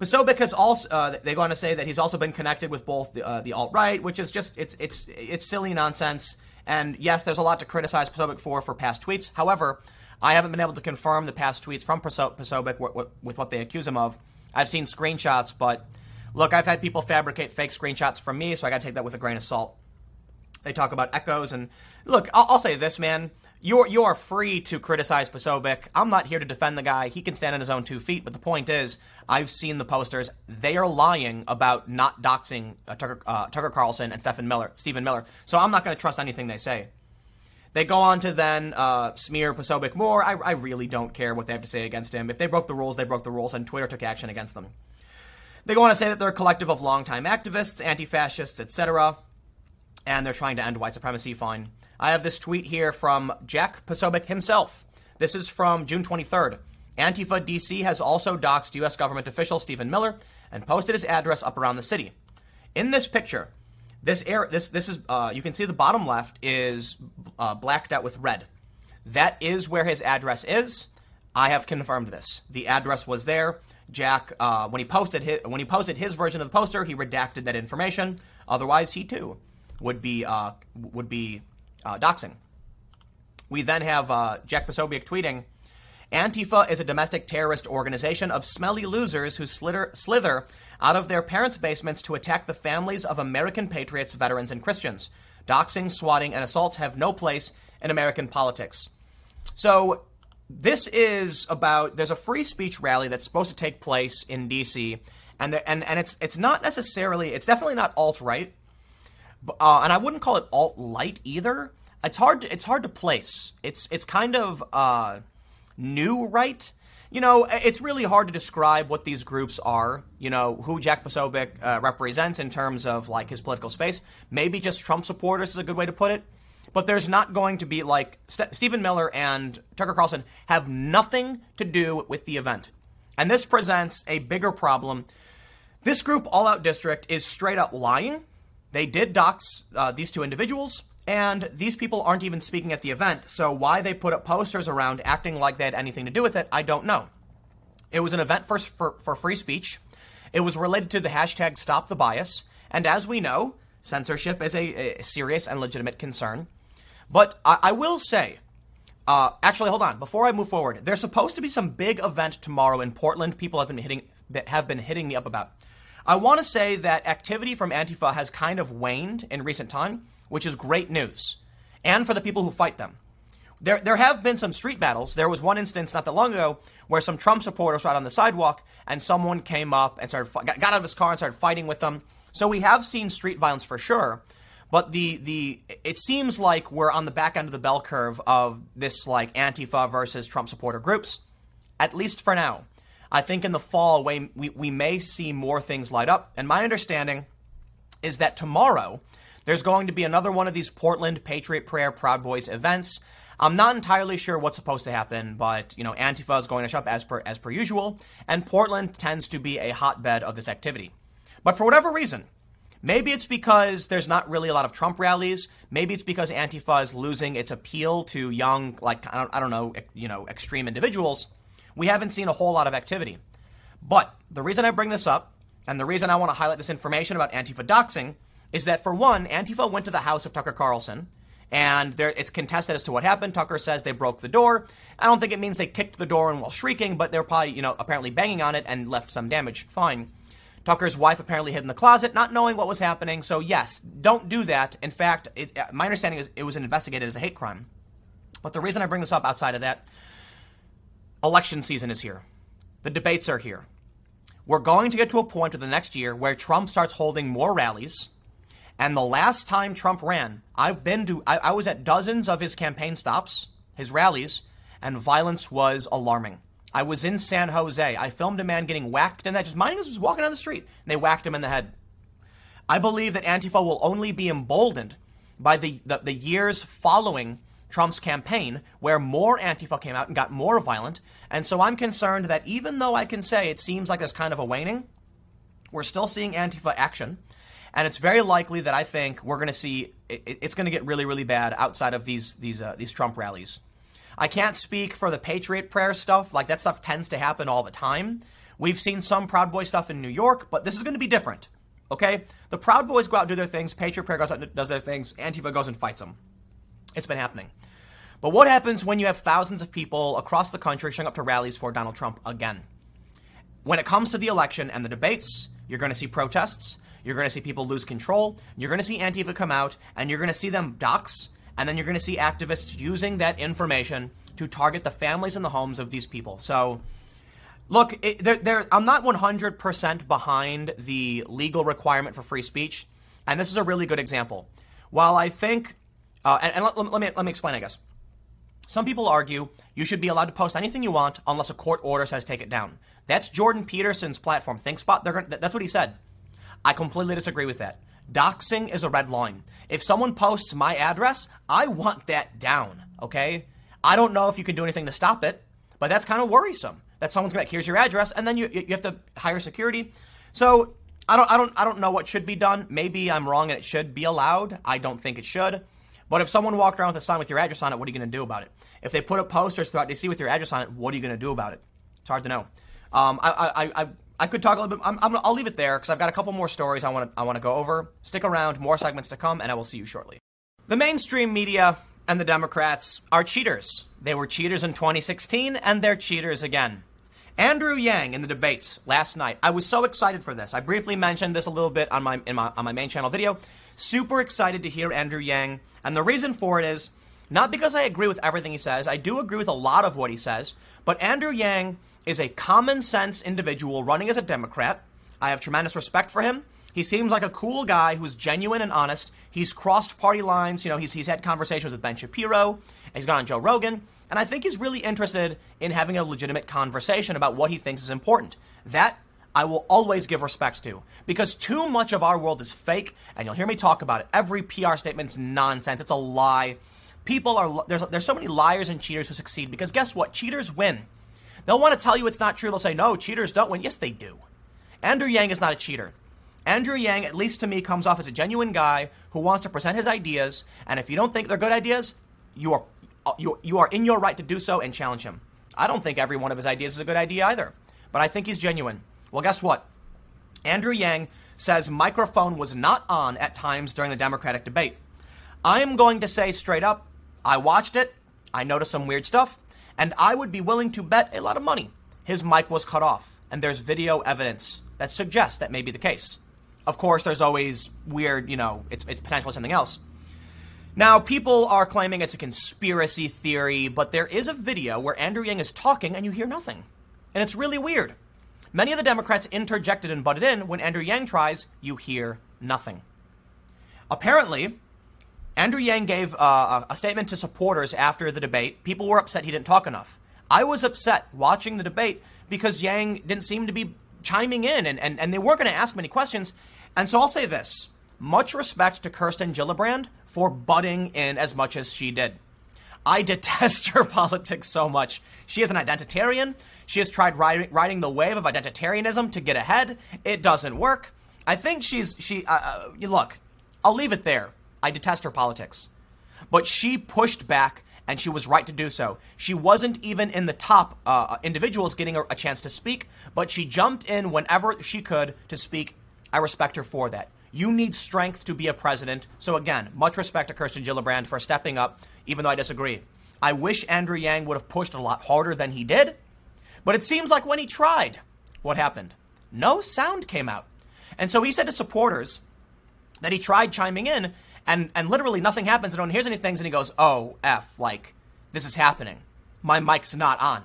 Posobiec has also uh, they go on to say that he's also been connected with both the, uh, the alt right, which is just it's it's it's silly nonsense. And yes, there's a lot to criticize Posobiec for for past tweets. However, I haven't been able to confirm the past tweets from Posobiec with what they accuse him of. I've seen screenshots, but look, I've had people fabricate fake screenshots from me, so I got to take that with a grain of salt. They talk about echoes, and look, I'll, I'll say this, man. You're you are free to criticize Posobiec. I'm not here to defend the guy. He can stand on his own two feet. But the point is, I've seen the posters. They are lying about not doxing uh, Tucker, uh, Tucker Carlson and Stephen Miller. Stephen Miller. So I'm not going to trust anything they say. They go on to then uh, smear Posobiec more. I, I really don't care what they have to say against him. If they broke the rules, they broke the rules, and Twitter took action against them. They go on to say that they're a collective of longtime activists, anti fascists, etc., and they're trying to end white supremacy. Fine. I have this tweet here from Jack Posobiec himself. This is from June 23rd. Antifa DC has also doxxed U.S. government official Stephen Miller and posted his address up around the city. In this picture, this air, this this is uh, you can see the bottom left is uh, blacked out with red. That is where his address is. I have confirmed this. The address was there. Jack, uh, when he posted his, when he posted his version of the poster, he redacted that information. Otherwise, he too would be uh, would be uh, doxing. We then have uh, Jack Posobiec tweeting. Antifa is a domestic terrorist organization of smelly losers who slither, slither out of their parents' basements to attack the families of American patriots, veterans, and Christians. Doxing, swatting, and assaults have no place in American politics. So, this is about there's a free speech rally that's supposed to take place in DC, and the, and and it's it's not necessarily it's definitely not alt right, uh, and I wouldn't call it alt light either. It's hard to, it's hard to place. It's it's kind of uh, new right you know, it's really hard to describe what these groups are. You know, who Jack Posobiec uh, represents in terms of like his political space. Maybe just Trump supporters is a good way to put it. But there's not going to be like St- Stephen Miller and Tucker Carlson have nothing to do with the event, and this presents a bigger problem. This group, All Out District, is straight up lying. They did dox uh, these two individuals. And these people aren't even speaking at the event, so why they put up posters around acting like they had anything to do with it, I don't know. It was an event for, for, for free speech. It was related to the hashtag Stop the Bias. And as we know, censorship is a, a serious and legitimate concern. But I, I will say, Uh, actually, hold on. Before I move forward, there's supposed to be some big event tomorrow in Portland. People have been hitting have been hitting me up about. I want to say that activity from Antifa has kind of waned in recent time, which is great news, and for the people who fight them. There, there have been some street battles. There was one instance not that long ago where some Trump supporters were out on the sidewalk and someone came up and started got out of his car and started fighting with them. So we have seen street violence for sure. But the the it seems like we're on the back end of the bell curve of this like Antifa versus Trump supporter groups, at least for now. I think in the fall we, we, may see more things light up. And my understanding is that tomorrow there's going to be another one of these Portland Patriot Prayer Proud Boys events. I'm not entirely sure what's supposed to happen, but you know, Antifa is going to show up as per as per usual, and Portland tends to be a hotbed of this activity. But for whatever reason, maybe it's because there's not really a lot of Trump rallies. Maybe it's because Antifa is losing its appeal to young, like I don't, I don't know, you know, extreme individuals. We haven't seen a whole lot of activity. But the reason I bring this up, and the reason I want to highlight this information about Antifa doxing, is that for one, Antifa went to the house of Tucker Carlson and there, it's contested as to what happened. Tucker says they broke the door. I don't think it means they kicked the door and while shrieking, but they're probably, you know, apparently banging on it and left some damage. Fine. Tucker's wife apparently hid in the closet, not knowing what was happening. So yes, don't do that. In fact, it, uh, my understanding is it was investigated as a hate crime. But the reason I bring this up outside of that, election season is here. The debates are here. We're going to get to a point in the next year where Trump starts holding more rallies and the last time Trump ran, I've been to, I, I was at dozens of his campaign stops, his rallies, and violence was alarming. I was in San Jose. I filmed a man getting whacked in that, just minding his was walking down the street, and they whacked him in the head. I believe that Antifa will only be emboldened by the, the, the years following Trump's campaign, where more Antifa came out and got more violent. And so I'm concerned that even though I can say it seems like there's kind of a waning, we're still seeing Antifa action. And it's very likely that I think we're going to see it, it's going to get really, really bad outside of these these uh, these Trump rallies. I can't speak for the Patriot Prayer stuff. Like that stuff tends to happen all the time. We've seen some Proud Boy stuff in New York, but this is going to be different. Okay, the Proud Boys go out and do their things. Patriot Prayer goes out and does their things. Antifa goes and fights them. It's been happening. But what happens when you have thousands of people across the country showing up to rallies for Donald Trump again? When it comes to the election and the debates, you're going to see protests. You're going to see people lose control. You're going to see Antifa come out, and you're going to see them dox, and then you're going to see activists using that information to target the families and the homes of these people. So, look, it, they're, they're, I'm not 100% behind the legal requirement for free speech, and this is a really good example. While I think, uh, and, and let, let, me, let me explain, I guess. Some people argue you should be allowed to post anything you want unless a court order says take it down. That's Jordan Peterson's platform, ThinkSpot. Gonna, that's what he said. I completely disagree with that. Doxing is a red line. If someone posts my address, I want that down, okay? I don't know if you can do anything to stop it, but that's kind of worrisome. That someone's gonna here's your address, and then you you have to hire security. So I don't I don't I don't know what should be done. Maybe I'm wrong and it should be allowed. I don't think it should. But if someone walked around with a sign with your address on it, what are you going to do about it? If they put up posters throughout DC with your address on it, what are you going to do about it? It's hard to know. Um, I, I, I, I could talk a little bit. I'm, i will leave it there because I've got a couple more stories I want to I want to go over. Stick around, more segments to come, and I will see you shortly. The mainstream media and the Democrats are cheaters. They were cheaters in 2016, and they're cheaters again. Andrew Yang in the debates last night. I was so excited for this. I briefly mentioned this a little bit on my, my on my main channel video. Super excited to hear Andrew Yang, and the reason for it is not because I agree with everything he says. I do agree with a lot of what he says, but Andrew Yang is a common sense individual running as a Democrat. I have tremendous respect for him. He seems like a cool guy who's genuine and honest. He's crossed party lines. You know, he's, he's had conversations with Ben Shapiro. He's gone on Joe Rogan. And I think he's really interested in having a legitimate conversation about what he thinks is important. That I will always give respect to because too much of our world is fake, and you'll hear me talk about it. Every PR statement's nonsense. It's a lie. People are there's there's so many liars and cheaters who succeed because guess what? Cheaters win. They'll want to tell you it's not true. They'll say, no, cheaters don't win. Yes, they do. Andrew Yang is not a cheater. Andrew Yang, at least to me, comes off as a genuine guy who wants to present his ideas. And if you don't think they're good ideas, you are, uh, you, you are in your right to do so and challenge him. I don't think every one of his ideas is a good idea either, but I think he's genuine. Well, guess what? Andrew Yang says microphone was not on at times during the Democratic debate. I am going to say straight up, I watched it. I noticed some weird stuff, and I would be willing to bet a lot of money his mic was cut off, and there's video evidence that suggests that may be the case. Of course, there's always weird, you know, it's, it's potentially something else. Now, people are claiming it's a conspiracy theory, but there is a video where Andrew Yang is talking and you hear nothing. And it's really weird. Many of the Democrats interjected and butted in. When Andrew Yang tries, you hear nothing. Apparently, Andrew Yang gave uh, a statement to supporters after the debate. People were upset he didn't talk enough. I was upset watching the debate because Yang didn't seem to be chiming in and, and, and they weren't going to ask many questions. And so I'll say this much respect to Kirsten Gillibrand for butting in as much as she did. I detest her politics so much. She is an identitarian. She has tried riding, riding the wave of identitarianism to get ahead. It doesn't work. I think she's she. Uh, uh look, I'll leave it there. I detest her politics, but she pushed back and she was right to do so. She wasn't even in the top uh, individuals getting a, a chance to speak, but she jumped in whenever she could to speak. I respect her for that. You need strength to be a president. So again, much respect to Kirsten Gillibrand for stepping up, even though I disagree. I wish Andrew Yang would have pushed a lot harder than he did, but it seems like when he tried, what happened? No sound came out. And so he said to supporters that he tried chiming in, and and literally nothing happens and no one hears anything and he goes oh f like this is happening. My mic's not on.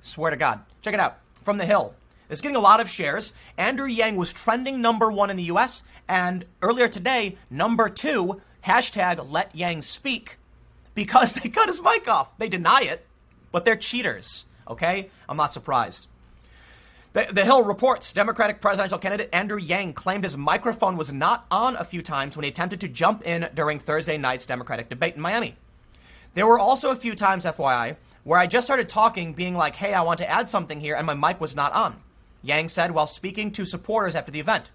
Swear to god. Check it out. From the hill. It's getting a lot of shares. Andrew yang was trending number one in the us and earlier today number two hashtag let yang speak because they cut his mic off. They deny it but they're cheaters okay? I'm not surprised the, the, Hill reports Democratic presidential candidate Andrew Yang claimed his microphone was not on a few times when he attempted to jump in during Thursday night's Democratic debate in Miami. There were also a few times, FYI, where I just started talking, being like, hey, I want to add something here, and my mic was not on. Yang said while speaking to supporters after the event.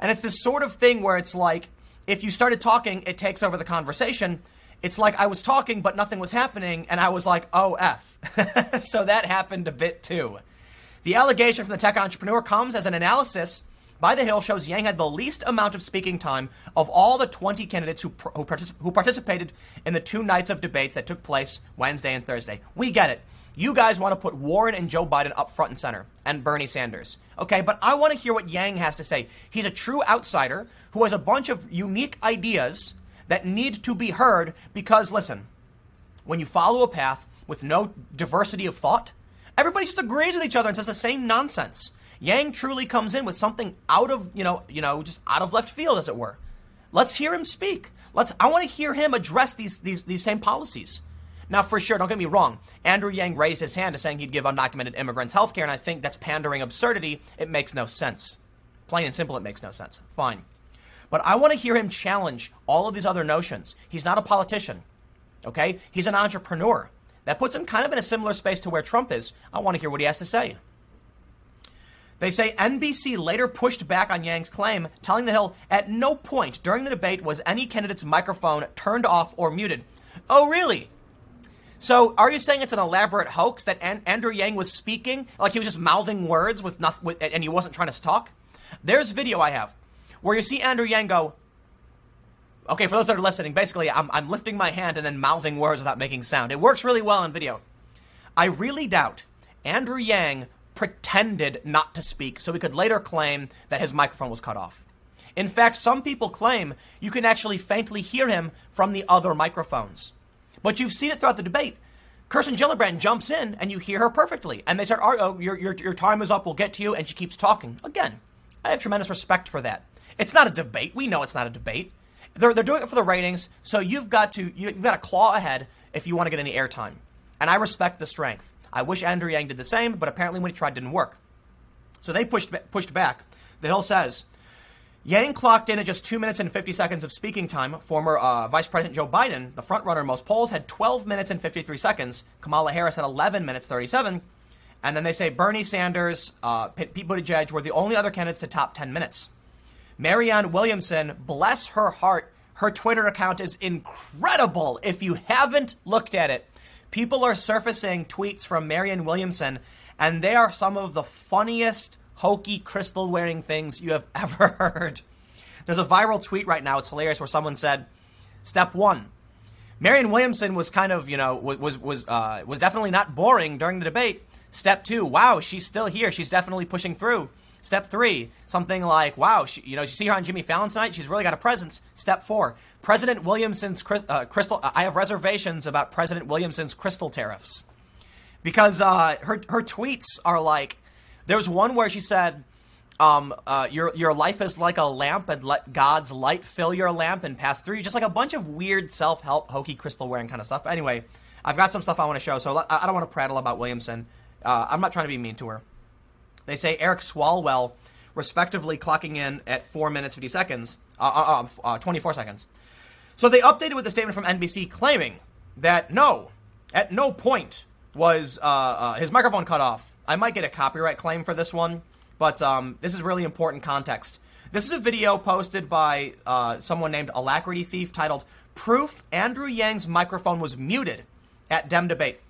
And it's this sort of thing where it's like, if you started talking, it takes over the conversation. It's like I was talking, but nothing was happening, and I was like, oh, F. so that happened a bit too. The allegation from the tech entrepreneur comes as an analysis by The Hill shows Yang had the least amount of speaking time of all the 20 candidates who, who, particip- who participated in the two nights of debates that took place Wednesday and Thursday. We get it. You guys want to put Warren and Joe Biden up front and center, and Bernie Sanders. Okay, but I want to hear what Yang has to say. He's a true outsider who has a bunch of unique ideas that need to be heard because, listen, when you follow a path with no diversity of thought, Everybody just agrees with each other and says the same nonsense. Yang truly comes in with something out of, you know, you know, just out of left field, as it were. Let's hear him speak. Let's. I want to hear him address these these these same policies. Now, for sure, don't get me wrong. Andrew Yang raised his hand to saying he'd give undocumented immigrants health care, and I think that's pandering absurdity. It makes no sense. Plain and simple, it makes no sense. Fine. But I want to hear him challenge all of these other notions. He's not a politician, okay? He's an entrepreneur. That puts him kind of in a similar space to where Trump is. I want to hear what he has to say. They say NBC later pushed back on Yang's claim, telling The Hill at no point during the debate was any candidate's microphone turned off or muted. Oh, really? So, are you saying it's an elaborate hoax that An- Andrew Yang was speaking like he was just mouthing words with nothing, with, and he wasn't trying to talk? There's video I have where you see Andrew Yang go, Okay, for those that are listening, basically, I'm, I'm lifting my hand and then mouthing words without making sound. It works really well on video. I really doubt Andrew Yang pretended not to speak so he could later claim that his microphone was cut off. In fact, some people claim you can actually faintly hear him from the other microphones. But you've seen it throughout the debate. Kirsten Gillibrand jumps in and you hear her perfectly. And they start, oh, your, your, your time is up, we'll get to you. And she keeps talking. Again, I have tremendous respect for that. It's not a debate. We know it's not a debate. They're, they're doing it for the ratings, so you've got to you've got to claw ahead if you want to get any airtime. And I respect the strength. I wish Andrew Yang did the same, but apparently when he tried, didn't work. So they pushed pushed back. The Hill says Yang clocked in at just two minutes and 50 seconds of speaking time. Former uh, Vice President Joe Biden, the frontrunner in most polls, had 12 minutes and 53 seconds. Kamala Harris had 11 minutes 37. And then they say Bernie Sanders, uh, Pete Buttigieg were the only other candidates to top 10 minutes. Marianne Williamson, bless her heart, her Twitter account is incredible. If you haven't looked at it, people are surfacing tweets from Marianne Williamson, and they are some of the funniest, hokey, crystal wearing things you have ever heard. There's a viral tweet right now, it's hilarious, where someone said, Step one, Marianne Williamson was kind of, you know, was was uh, was definitely not boring during the debate. Step two, wow, she's still here. She's definitely pushing through. Step three, something like, wow, she, you know, you see her on Jimmy Fallon tonight. She's really got a presence. Step four, President Williamson's uh, crystal. I have reservations about President Williamson's crystal tariffs because uh, her her tweets are like. There's one where she said, um, uh, your your life is like a lamp, and let God's light fill your lamp and pass through you. Just like a bunch of weird self help, hokey crystal wearing kind of stuff. Anyway, I've got some stuff I want to show, so I don't want to prattle about Williamson. Uh, I'm not trying to be mean to her. They say Eric Swalwell, respectively, clocking in at four minutes fifty seconds, uh, uh, uh 24 seconds. So they updated with a statement from NBC claiming that no, at no point was uh, uh, his microphone cut off. I might get a copyright claim for this one but um, this is really important context. This is a video posted by uh, someone named Alacrity Thief titled Proof Andrew Yang's microphone was muted at Dem Debate.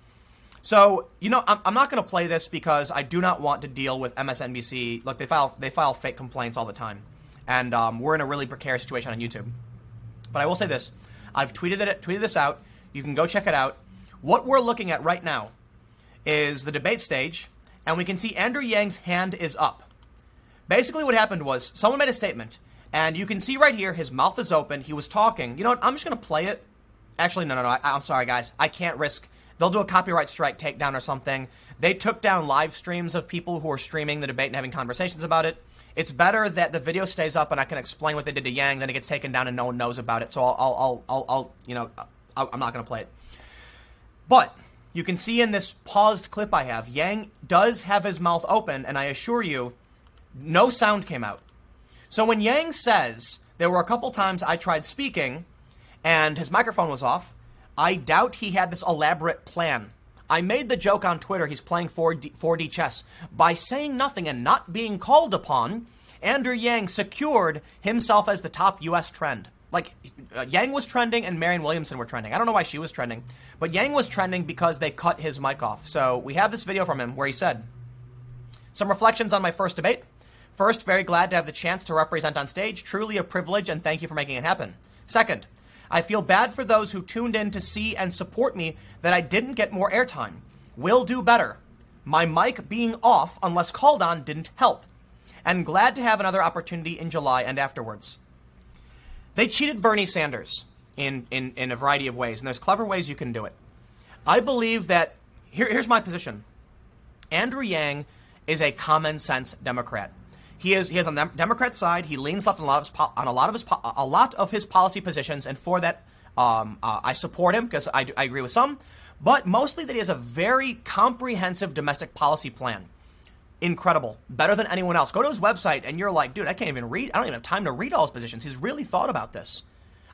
So, you know, I'm, I'm not going to play this because I do not want to deal with MSNBC. Look, they file, they file fake complaints all the time. And um, we're in a really precarious situation on YouTube. But I will say this I've tweeted, it, tweeted this out. You can go check it out. What we're looking at right now is the debate stage and we can see Andrew Yang's hand is up. Basically, what happened was someone made a statement, and you can see right here his mouth is open. He was talking. You know what? I'm just going to play it. Actually, no, no, no. I, I'm sorry, guys. I can't risk. They'll do a copyright strike takedown or something. They took down live streams of people who are streaming the debate and having conversations about it. It's better that the video stays up and I can explain what they did to Yang than it gets taken down and no one knows about it. So I'll, I'll, I'll, I'll you know, I'm not going to play it. But you can see in this paused clip I have, Yang does have his mouth open, and I assure you, no sound came out. So when Yang says, there were a couple times I tried speaking and his microphone was off, I doubt he had this elaborate plan. I made the joke on Twitter he's playing 4D, 4D chess. By saying nothing and not being called upon, Andrew Yang secured himself as the top US trend like uh, Yang was trending and Marianne Williamson were trending. I don't know why she was trending, but Yang was trending because they cut his mic off. So we have this video from him where he said, "Some reflections on my first debate. First, very glad to have the chance to represent on stage. Truly a privilege, and thank you for making it happen. Second, I feel bad for those who tuned in to see and support me that I didn't get more airtime. Will do better. My mic being off, unless called on, didn't help. And glad to have another opportunity in July and afterwards." They cheated Bernie Sanders in, in, in a variety of ways, and there's clever ways you can do it. I believe that here, here's my position Andrew Yang is a common sense Democrat. He is he is on the Democrat side. He leans left on a lot of his, on a lot of his a lot of his policy positions, and for that, um, uh, I support him because I, I agree with some, but mostly that he has a very comprehensive domestic policy plan incredible, better than anyone else. Go to his website and you're like, dude, I can't even read. I don't even have time to read all his positions. He's really thought about this.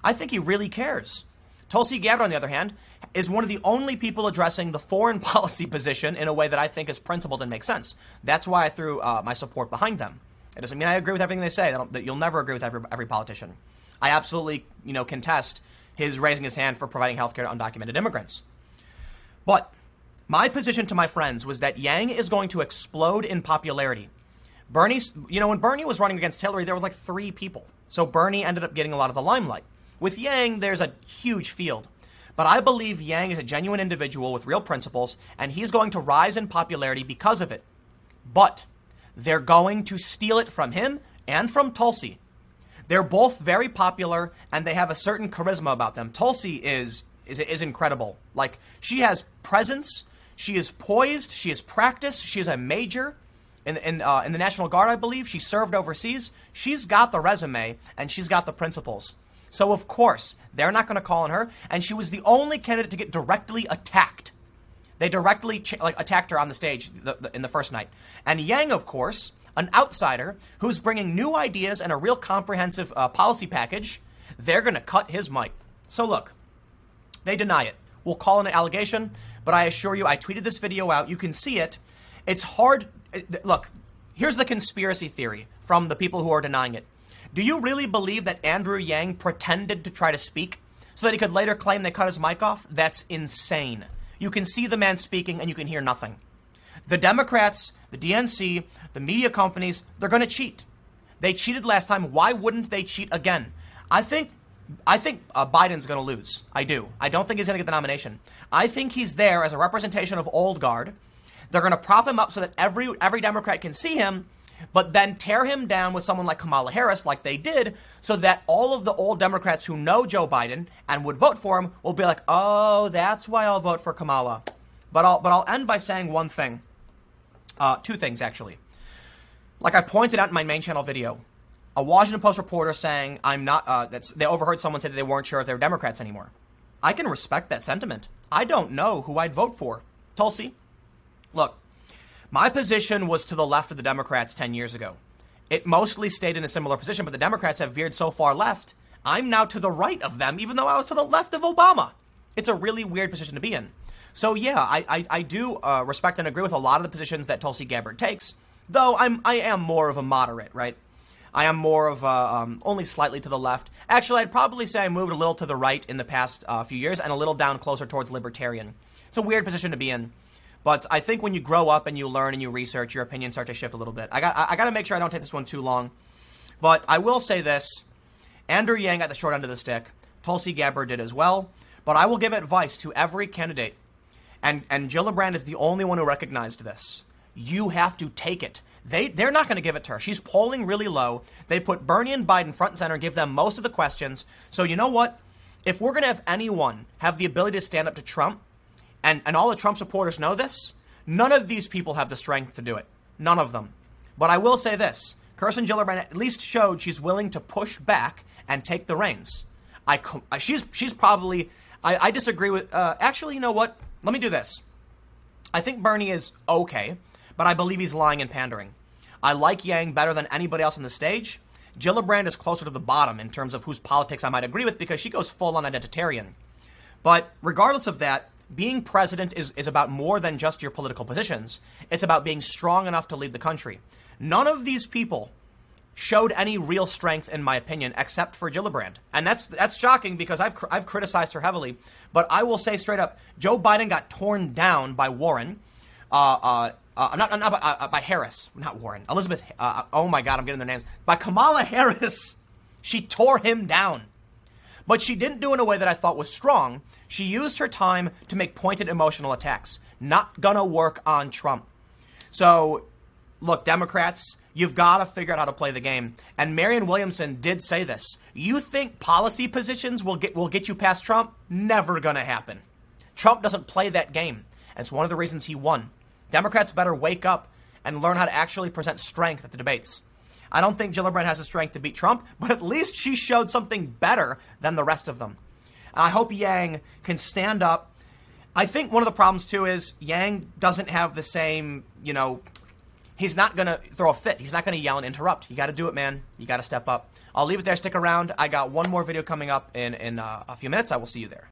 I think he really cares. Tulsi Gabbard, on the other hand, is one of the only people addressing the foreign policy position in a way that I think is principled and makes sense. That's why I threw uh, my support behind them. It doesn't mean I agree with everything they say. That you'll never agree with every, every politician. I absolutely, you know, contest his raising his hand for providing health care to undocumented immigrants. But my position to my friends was that Yang is going to explode in popularity. Bernie, you know, when Bernie was running against Hillary, there was like three people. So Bernie ended up getting a lot of the limelight. With Yang, there's a huge field. But I believe Yang is a genuine individual with real principles, and he's going to rise in popularity because of it. But they're going to steal it from him and from Tulsi. They're both very popular, and they have a certain charisma about them. Tulsi is is, is incredible. Like she has presence she is poised. She is practiced. She is a major in, in, uh, in the National Guard, I believe. She served overseas. She's got the resume and she's got the principles. So, of course, they're not going to call on her. And she was the only candidate to get directly attacked. They directly ch- like attacked her on the stage the, the, in the first night. And Yang, of course, an outsider who's bringing new ideas and a real comprehensive uh, policy package, they're going to cut his mic. So, look, they deny it. We'll call it an allegation. But I assure you, I tweeted this video out. You can see it. It's hard. Look, here's the conspiracy theory from the people who are denying it. Do you really believe that Andrew Yang pretended to try to speak so that he could later claim they cut his mic off? That's insane. You can see the man speaking and you can hear nothing. The Democrats, the DNC, the media companies, they're going to cheat. They cheated last time. Why wouldn't they cheat again? I think I think uh, Biden's going to lose. I do. I don't think he's going to get the nomination. I think he's there as a representation of old guard. They're going to prop him up so that every every Democrat can see him, but then tear him down with someone like Kamala Harris, like they did, so that all of the old Democrats who know Joe Biden and would vote for him will be like, "Oh, that's why I'll vote for Kamala." But I'll but I'll end by saying one thing, uh, two things actually. Like I pointed out in my main channel video, a Washington Post reporter saying I'm not. Uh, that's they overheard someone say that they weren't sure if they were Democrats anymore. I can respect that sentiment. I don't know who I'd vote for. Tulsi, look, my position was to the left of the Democrats 10 years ago. It mostly stayed in a similar position, but the Democrats have veered so far left. I'm now to the right of them, even though I was to the left of Obama. It's a really weird position to be in. So yeah, I I, I do uh, respect and agree with a lot of the positions that Tulsi Gabbard takes, though I'm I am more of a moderate, right? I am more of a, um, only slightly to the left. Actually, I'd probably say I moved a little to the right in the past uh, few years and a little down closer towards libertarian. It's a weird position to be in. But I think when you grow up and you learn and you research, your opinions start to shift a little bit. I got I got to make sure I don't take this one too long. But I will say this: Andrew Yang got the short end of the stick. Tulsi Gabbard did as well. But I will give advice to every candidate, and and Gillibrand is the only one who recognized this. You have to take it. They, they're not going to give it to her. She's polling really low. They put Bernie and Biden front and center give them most of the questions. So, you know what? If we're going to have anyone have the ability to stand up to Trump, and, and all the Trump supporters know this, none of these people have the strength to do it. None of them. But I will say this Kirsten Gillibrand at least showed she's willing to push back and take the reins. I, she's, she's probably, I, I disagree with, uh, actually, you know what? Let me do this. I think Bernie is okay but I believe he's lying and pandering. I like Yang better than anybody else on the stage. Gillibrand is closer to the bottom in terms of whose politics I might agree with because she goes full on identitarian. But regardless of that, being president is, is about more than just your political positions. It's about being strong enough to lead the country. None of these people showed any real strength, in my opinion, except for Gillibrand. And that's that's shocking because I've I've criticized her heavily. But I will say straight up, Joe Biden got torn down by Warren. Uh, uh, uh, not, not by, uh, by, Harris, not Warren, Elizabeth. Uh, oh my God, I'm getting their names. By Kamala Harris, she tore him down. But she didn't do it in a way that I thought was strong. She used her time to make pointed emotional attacks. Not gonna work on Trump. So, look, Democrats, you've got to figure out how to play the game. And Marianne Williamson did say this. You think policy positions will get will get you past Trump? Never gonna happen. Trump doesn't play that game. And it's one of the reasons he won. Democrats better wake up and learn how to actually present strength at the debates. I don't think Gillibrand has the strength to beat Trump, but at least she showed something better than the rest of them. And I hope Yang can stand up. I think one of the problems too is Yang doesn't have the same, you know, he's not going to throw a fit. He's not going to yell and interrupt. You got to do it, man. You got to step up. I'll leave it there. Stick around. I got one more video coming up in, in uh, a few minutes. I will see you there.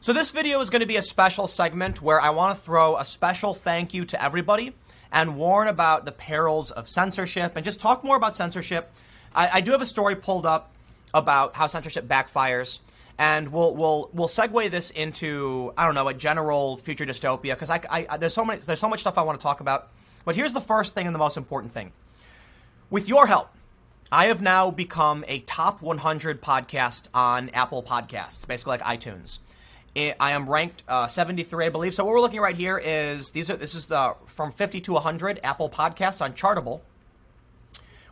So, this video is going to be a special segment where I want to throw a special thank you to everybody and warn about the perils of censorship and just talk more about censorship. I, I do have a story pulled up about how censorship backfires, and we'll we'll we'll segue this into I don't know a general future dystopia because I, I, there's so many there's so much stuff I want to talk about. But here's the first thing and the most important thing. With your help, I have now become a top 100 podcast on Apple Podcasts, basically like iTunes. I am ranked uh, 73, I believe. So what we're looking right here is these are this is the from 50 to 100 Apple Podcasts on Chartable.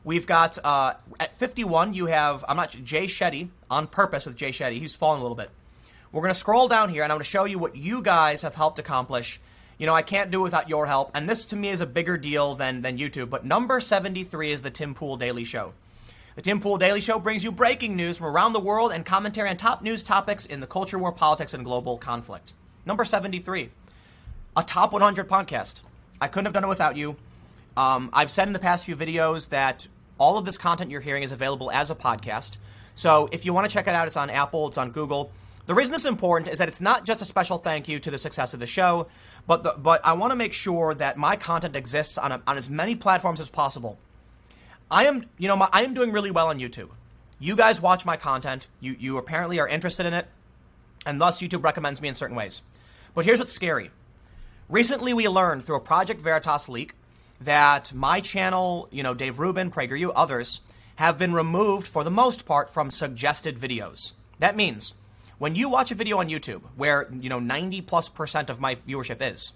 We've got uh, at 51. You have I'm not Jay Shetty on purpose with Jay Shetty. He's fallen a little bit. We're going to scroll down here, and I'm to show you what you guys have helped accomplish. You know, I can't do it without your help, and this to me is a bigger deal than than YouTube. But number 73 is the Tim Pool Daily Show. The Tim Pool Daily Show brings you breaking news from around the world and commentary on top news topics in the culture war, politics, and global conflict. Number 73, a top 100 podcast. I couldn't have done it without you. Um, I've said in the past few videos that all of this content you're hearing is available as a podcast. So if you want to check it out, it's on Apple, it's on Google. The reason this is important is that it's not just a special thank you to the success of the show, but the, but I want to make sure that my content exists on, a, on as many platforms as possible. I am, you know, my, I am doing really well on YouTube. You guys watch my content. You you apparently are interested in it, and thus YouTube recommends me in certain ways. But here's what's scary. Recently, we learned through a Project Veritas leak that my channel, you know, Dave Rubin, PragerU, others, have been removed for the most part from suggested videos. That means when you watch a video on YouTube where, you know, 90 plus percent of my viewership is,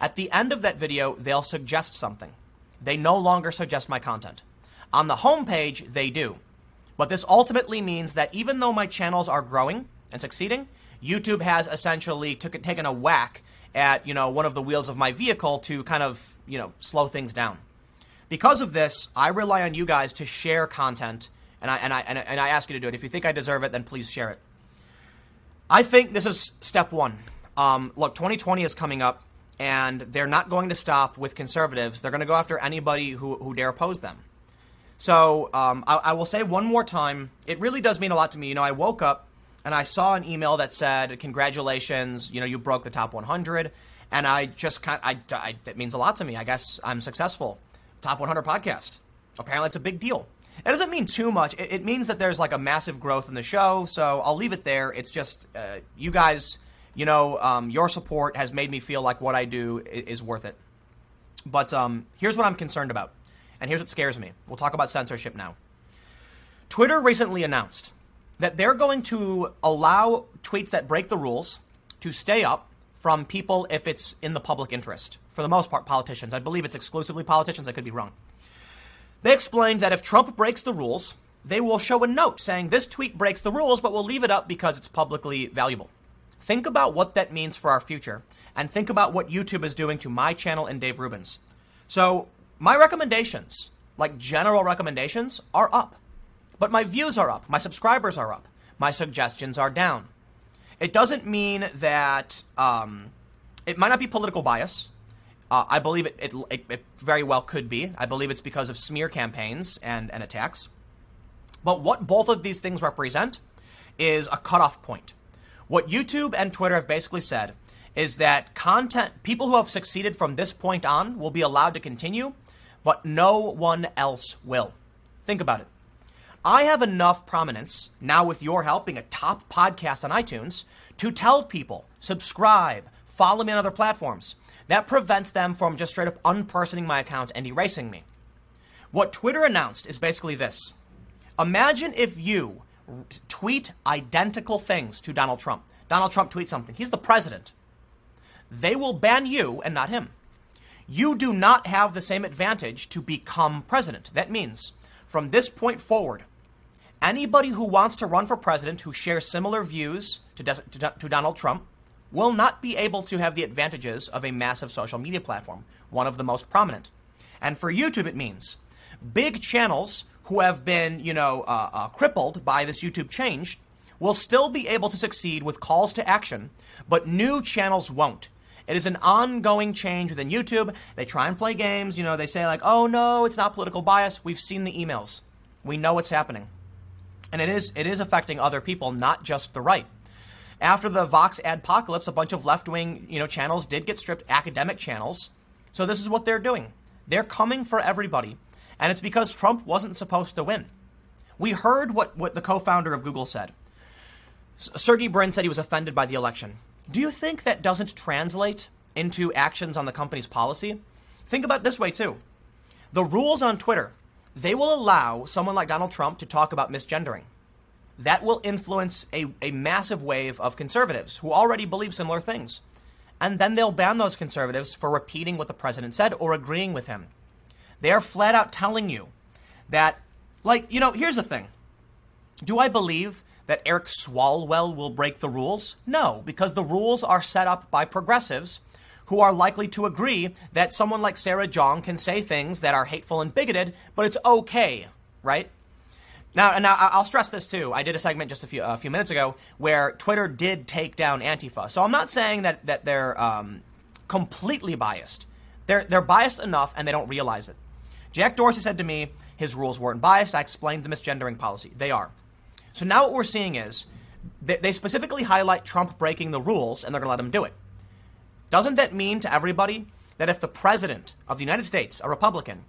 at the end of that video, they'll suggest something. They no longer suggest my content. On the homepage, they do. But this ultimately means that even though my channels are growing and succeeding, YouTube has essentially took, taken a whack at, you know, one of the wheels of my vehicle to kind of, you know, slow things down. Because of this, I rely on you guys to share content, and I, and I, and I ask you to do it. If you think I deserve it, then please share it. I think this is step one. Um, look, 2020 is coming up, and they're not going to stop with conservatives. They're going to go after anybody who, who dare oppose them. So um, I, I will say one more time, it really does mean a lot to me. You know, I woke up and I saw an email that said, "Congratulations, you know, you broke the top 100," and I just kind, I, I that means a lot to me. I guess I'm successful. Top 100 podcast. Apparently, it's a big deal. It doesn't mean too much. It, it, means that there's like a massive growth in the show. So I'll leave it there. It's just uh, you guys, you know, um, your support has made me feel like what I do is, is worth it. But um, here's what I'm concerned about, and here's what scares me. We'll talk about censorship now. Twitter recently announced that they're going to allow tweets that break the rules to stay up from people if it's in the public interest. For the most part, politicians. I believe it's exclusively politicians. I could be wrong. They explained that if Trump breaks the rules, they will show a note saying this tweet breaks the rules, but we'll leave it up because it's publicly valuable. Think about what that means for our future, and think about what YouTube is doing to my channel and Dave Rubin's. So, my recommendations, like general recommendations, are up. But my views are up, my subscribers are up, my suggestions are down. It doesn't mean that um, it might not be political bias. Uh, I believe it, it, it, it, very well could be. I believe it's because of smear campaigns and, and attacks. But what both of these things represent is a cutoff point. What YouTube and Twitter have basically said is that content, people who have succeeded from this point on will be allowed to continue, but no one else will. Think about it. I have enough prominence, now with your help being a top podcast on iTunes, to tell people, subscribe, follow me on other platforms. That prevents them from just straight up unpersoning my account and erasing me. What Twitter announced is basically this Imagine if you tweet identical things to Donald Trump. Donald Trump tweets something. He's the president. They will ban you and not him. You do not have the same advantage to become president. That means from this point forward, anybody who wants to run for president who shares similar views to, to, to Donald Trump will not be able to have the advantages of a massive social media platform, one of the most prominent. And for YouTube, it means big channels who have been, you know, uh, uh, crippled by this YouTube change will still be able to succeed with calls to action, but new channels won't. It is an ongoing change within YouTube. They try and play games. You know, they say, like, oh no, it's not political bias. We've seen the emails. We know what's happening. And it is, it is affecting other people, not just the right. After the Vox adpocalypse, a bunch of left wing you know, channels did get stripped, academic channels. So this is what they're doing. They're coming for everybody. And it's because Trump wasn't supposed to win. We heard what, what the co founder of Google said. Sergey Brin said he was offended by the election. Do you think that doesn't translate into actions on the company's policy? Think about this way, too. The rules on Twitter, they will allow someone like Donald Trump to talk about misgendering that will influence a, a massive wave of conservatives who already believe similar things. And then they'll ban those conservatives for repeating what the president said or agreeing with him. They are flat out telling you that, like, you know, here's the thing. Do I believe that Eric Swalwell will break the rules? No, because the rules are set up by progressives who are likely to agree that someone like Sarah Jeong can say things that are hateful and bigoted, but it's okay, right? Now, now I'll stress this too. I did a segment just a few a few minutes ago where Twitter did take down Antifa. So I'm not saying that that they're um, completely biased. They're they're biased enough, and they don't realize it. Jack Dorsey said to me his rules weren't biased. I explained the misgendering policy. They are. So now what we're seeing is they, they specifically highlight Trump breaking the rules, and they're going to let him do it. Doesn't that mean to everybody that if the president of the United States, a Republican,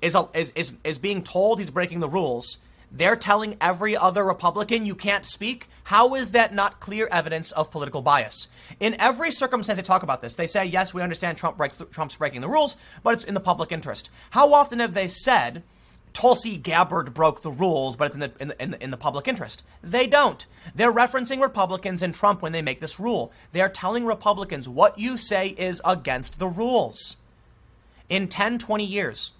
is, a, is, is, is being told he's breaking the rules, they're telling every other Republican you can't speak. How is that not clear evidence of political bias? In every circumstance they talk about this, they say, yes, we understand Trump breaks Trump's breaking the rules, but it's in the public interest. How often have they said Tulsi Gabbard broke the rules, but it's in the, in the, in the, in the public interest. They don't. They're referencing Republicans and Trump when they make this rule. They are telling Republicans what you say is against the rules. In 10, 20 years,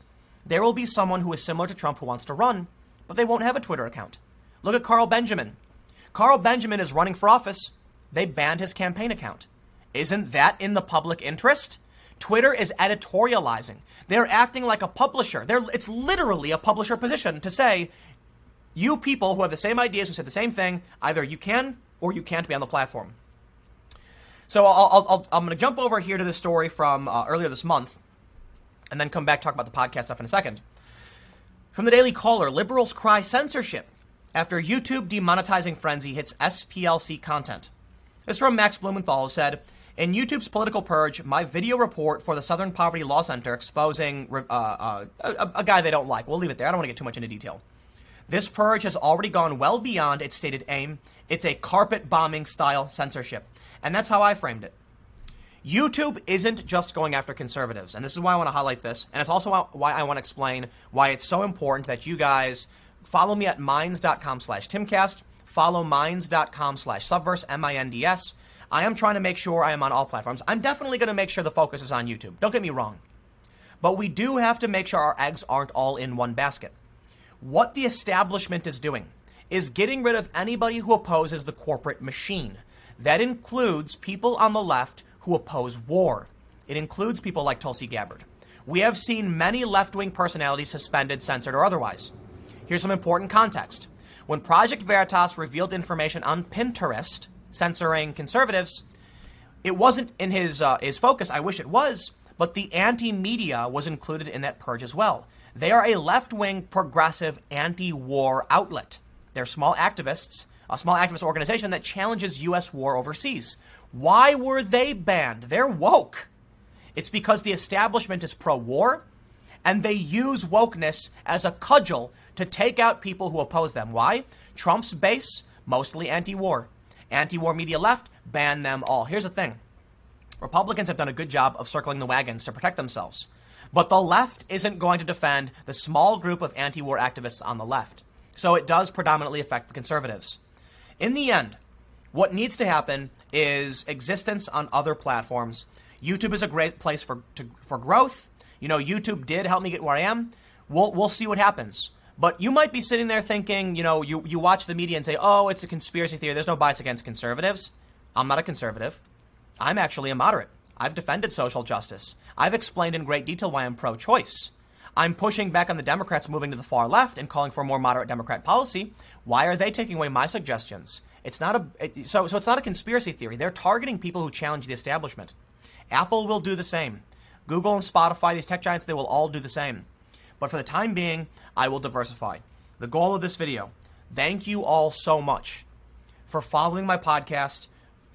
there will be someone who is similar to Trump who wants to run, but they won't have a Twitter account. Look at Carl Benjamin. Carl Benjamin is running for office. They banned his campaign account. Isn't that in the public interest? Twitter is editorializing. They're acting like a publisher. They're, it's literally a publisher position to say, you people who have the same ideas, who say the same thing, either you can or you can't be on the platform. So i am going to jump over here to this story from uh, earlier this month and then come back talk about the podcast stuff in a second. From the Daily Caller, liberals cry censorship after YouTube demonetizing frenzy hits SPLC content. This from Max Blumenthal who said, in YouTube's political purge, my video report for the Southern Poverty Law Center exposing uh, uh, a, a, guy they don't like. We'll leave it there. I don't want to get too much into detail. This purge has already gone well beyond its stated aim. It's a carpet bombing style censorship. And that's how I framed it. YouTube isn't just going after conservatives. And this is why I want to highlight this. And it's also why I want to explain why it's so important that you guys follow me at minds.com slash timcast. Follow minds.com slash subverse, M I am trying to make sure I am on all platforms. I'm definitely going to make sure the focus is on YouTube. Don't get me wrong. But we do have to make sure our eggs aren't all in one basket. What the establishment is doing is getting rid of anybody who opposes the corporate machine. That includes people on the left who oppose war. It includes people like Tulsi Gabbard. We have seen many left wing personalities suspended, censored, or otherwise. Here's some important context. When Project Veritas revealed information on Pinterest, censoring conservatives. It wasn't in his uh, his focus. I wish it was, but the anti-media was included in that purge as well. They are a left-wing, progressive, anti-war outlet. They're small activists, a small activist organization that challenges U.S. war overseas. Why were they banned? They're woke. It's because the establishment is pro-war, and they use wokeness as a cudgel to take out people who oppose them. Why? Trump's base mostly anti-war. Anti war media left, ban them all. Here's the thing Republicans have done a good job of circling the wagons to protect themselves. But the left isn't going to defend the small group of anti war activists on the left. So it does predominantly affect the conservatives. In the end, what needs to happen is existence on other platforms. YouTube is a great place for, to, for growth. You know, YouTube did help me get where I am. We'll, we'll see what happens. But you might be sitting there thinking, you know, you, you watch the media and say, oh, it's a conspiracy theory. There's no bias against conservatives. I'm not a conservative. I'm actually a moderate. I've defended social justice. I've explained in great detail why I'm pro choice. I'm pushing back on the Democrats moving to the far left and calling for more moderate Democrat policy. Why are they taking away my suggestions? It's not a it, so so it's not a conspiracy theory. They're targeting people who challenge the establishment. Apple will do the same. Google and Spotify, these tech giants, they will all do the same. But for the time being, I will diversify. The goal of this video, thank you all so much for following my podcast,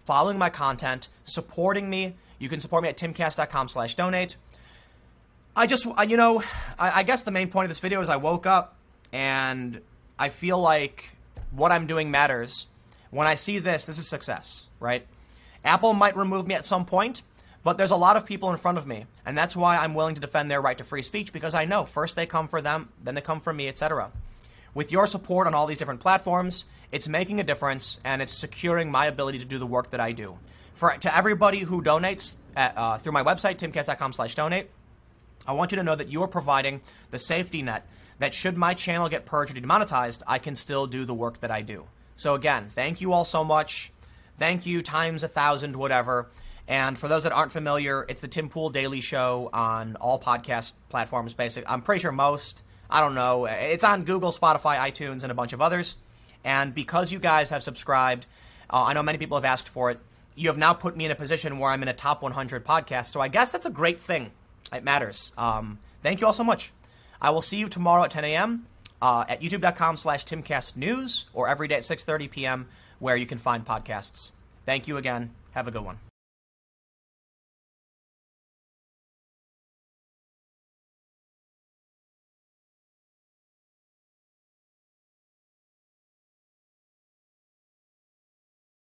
following my content, supporting me. You can support me at timcast.com slash donate. I just, you know, I, I guess the main point of this video is I woke up and I feel like what I'm doing matters. When I see this, this is success, right? Apple might remove me at some point, but there's a lot of people in front of me, and that's why I'm willing to defend their right to free speech because I know first they come for them, then they come for me, etc. With your support on all these different platforms, it's making a difference and it's securing my ability to do the work that I do. For to everybody who donates at, uh, through my website timcast.com/donate, I want you to know that you are providing the safety net that should my channel get purged or demonetized, I can still do the work that I do. So again, thank you all so much. Thank you times a thousand, whatever. And for those that aren't familiar, it's the Tim Pool Daily Show on all podcast platforms. Basically, I'm pretty sure most. I don't know. It's on Google, Spotify, iTunes, and a bunch of others. And because you guys have subscribed, uh, I know many people have asked for it. You have now put me in a position where I'm in a top 100 podcast. So I guess that's a great thing. It matters. Um, thank you all so much. I will see you tomorrow at 10 a.m. Uh, at youtube.com slash timcastnews or every day at 6.30 p.m. where you can find podcasts. Thank you again. Have a good one.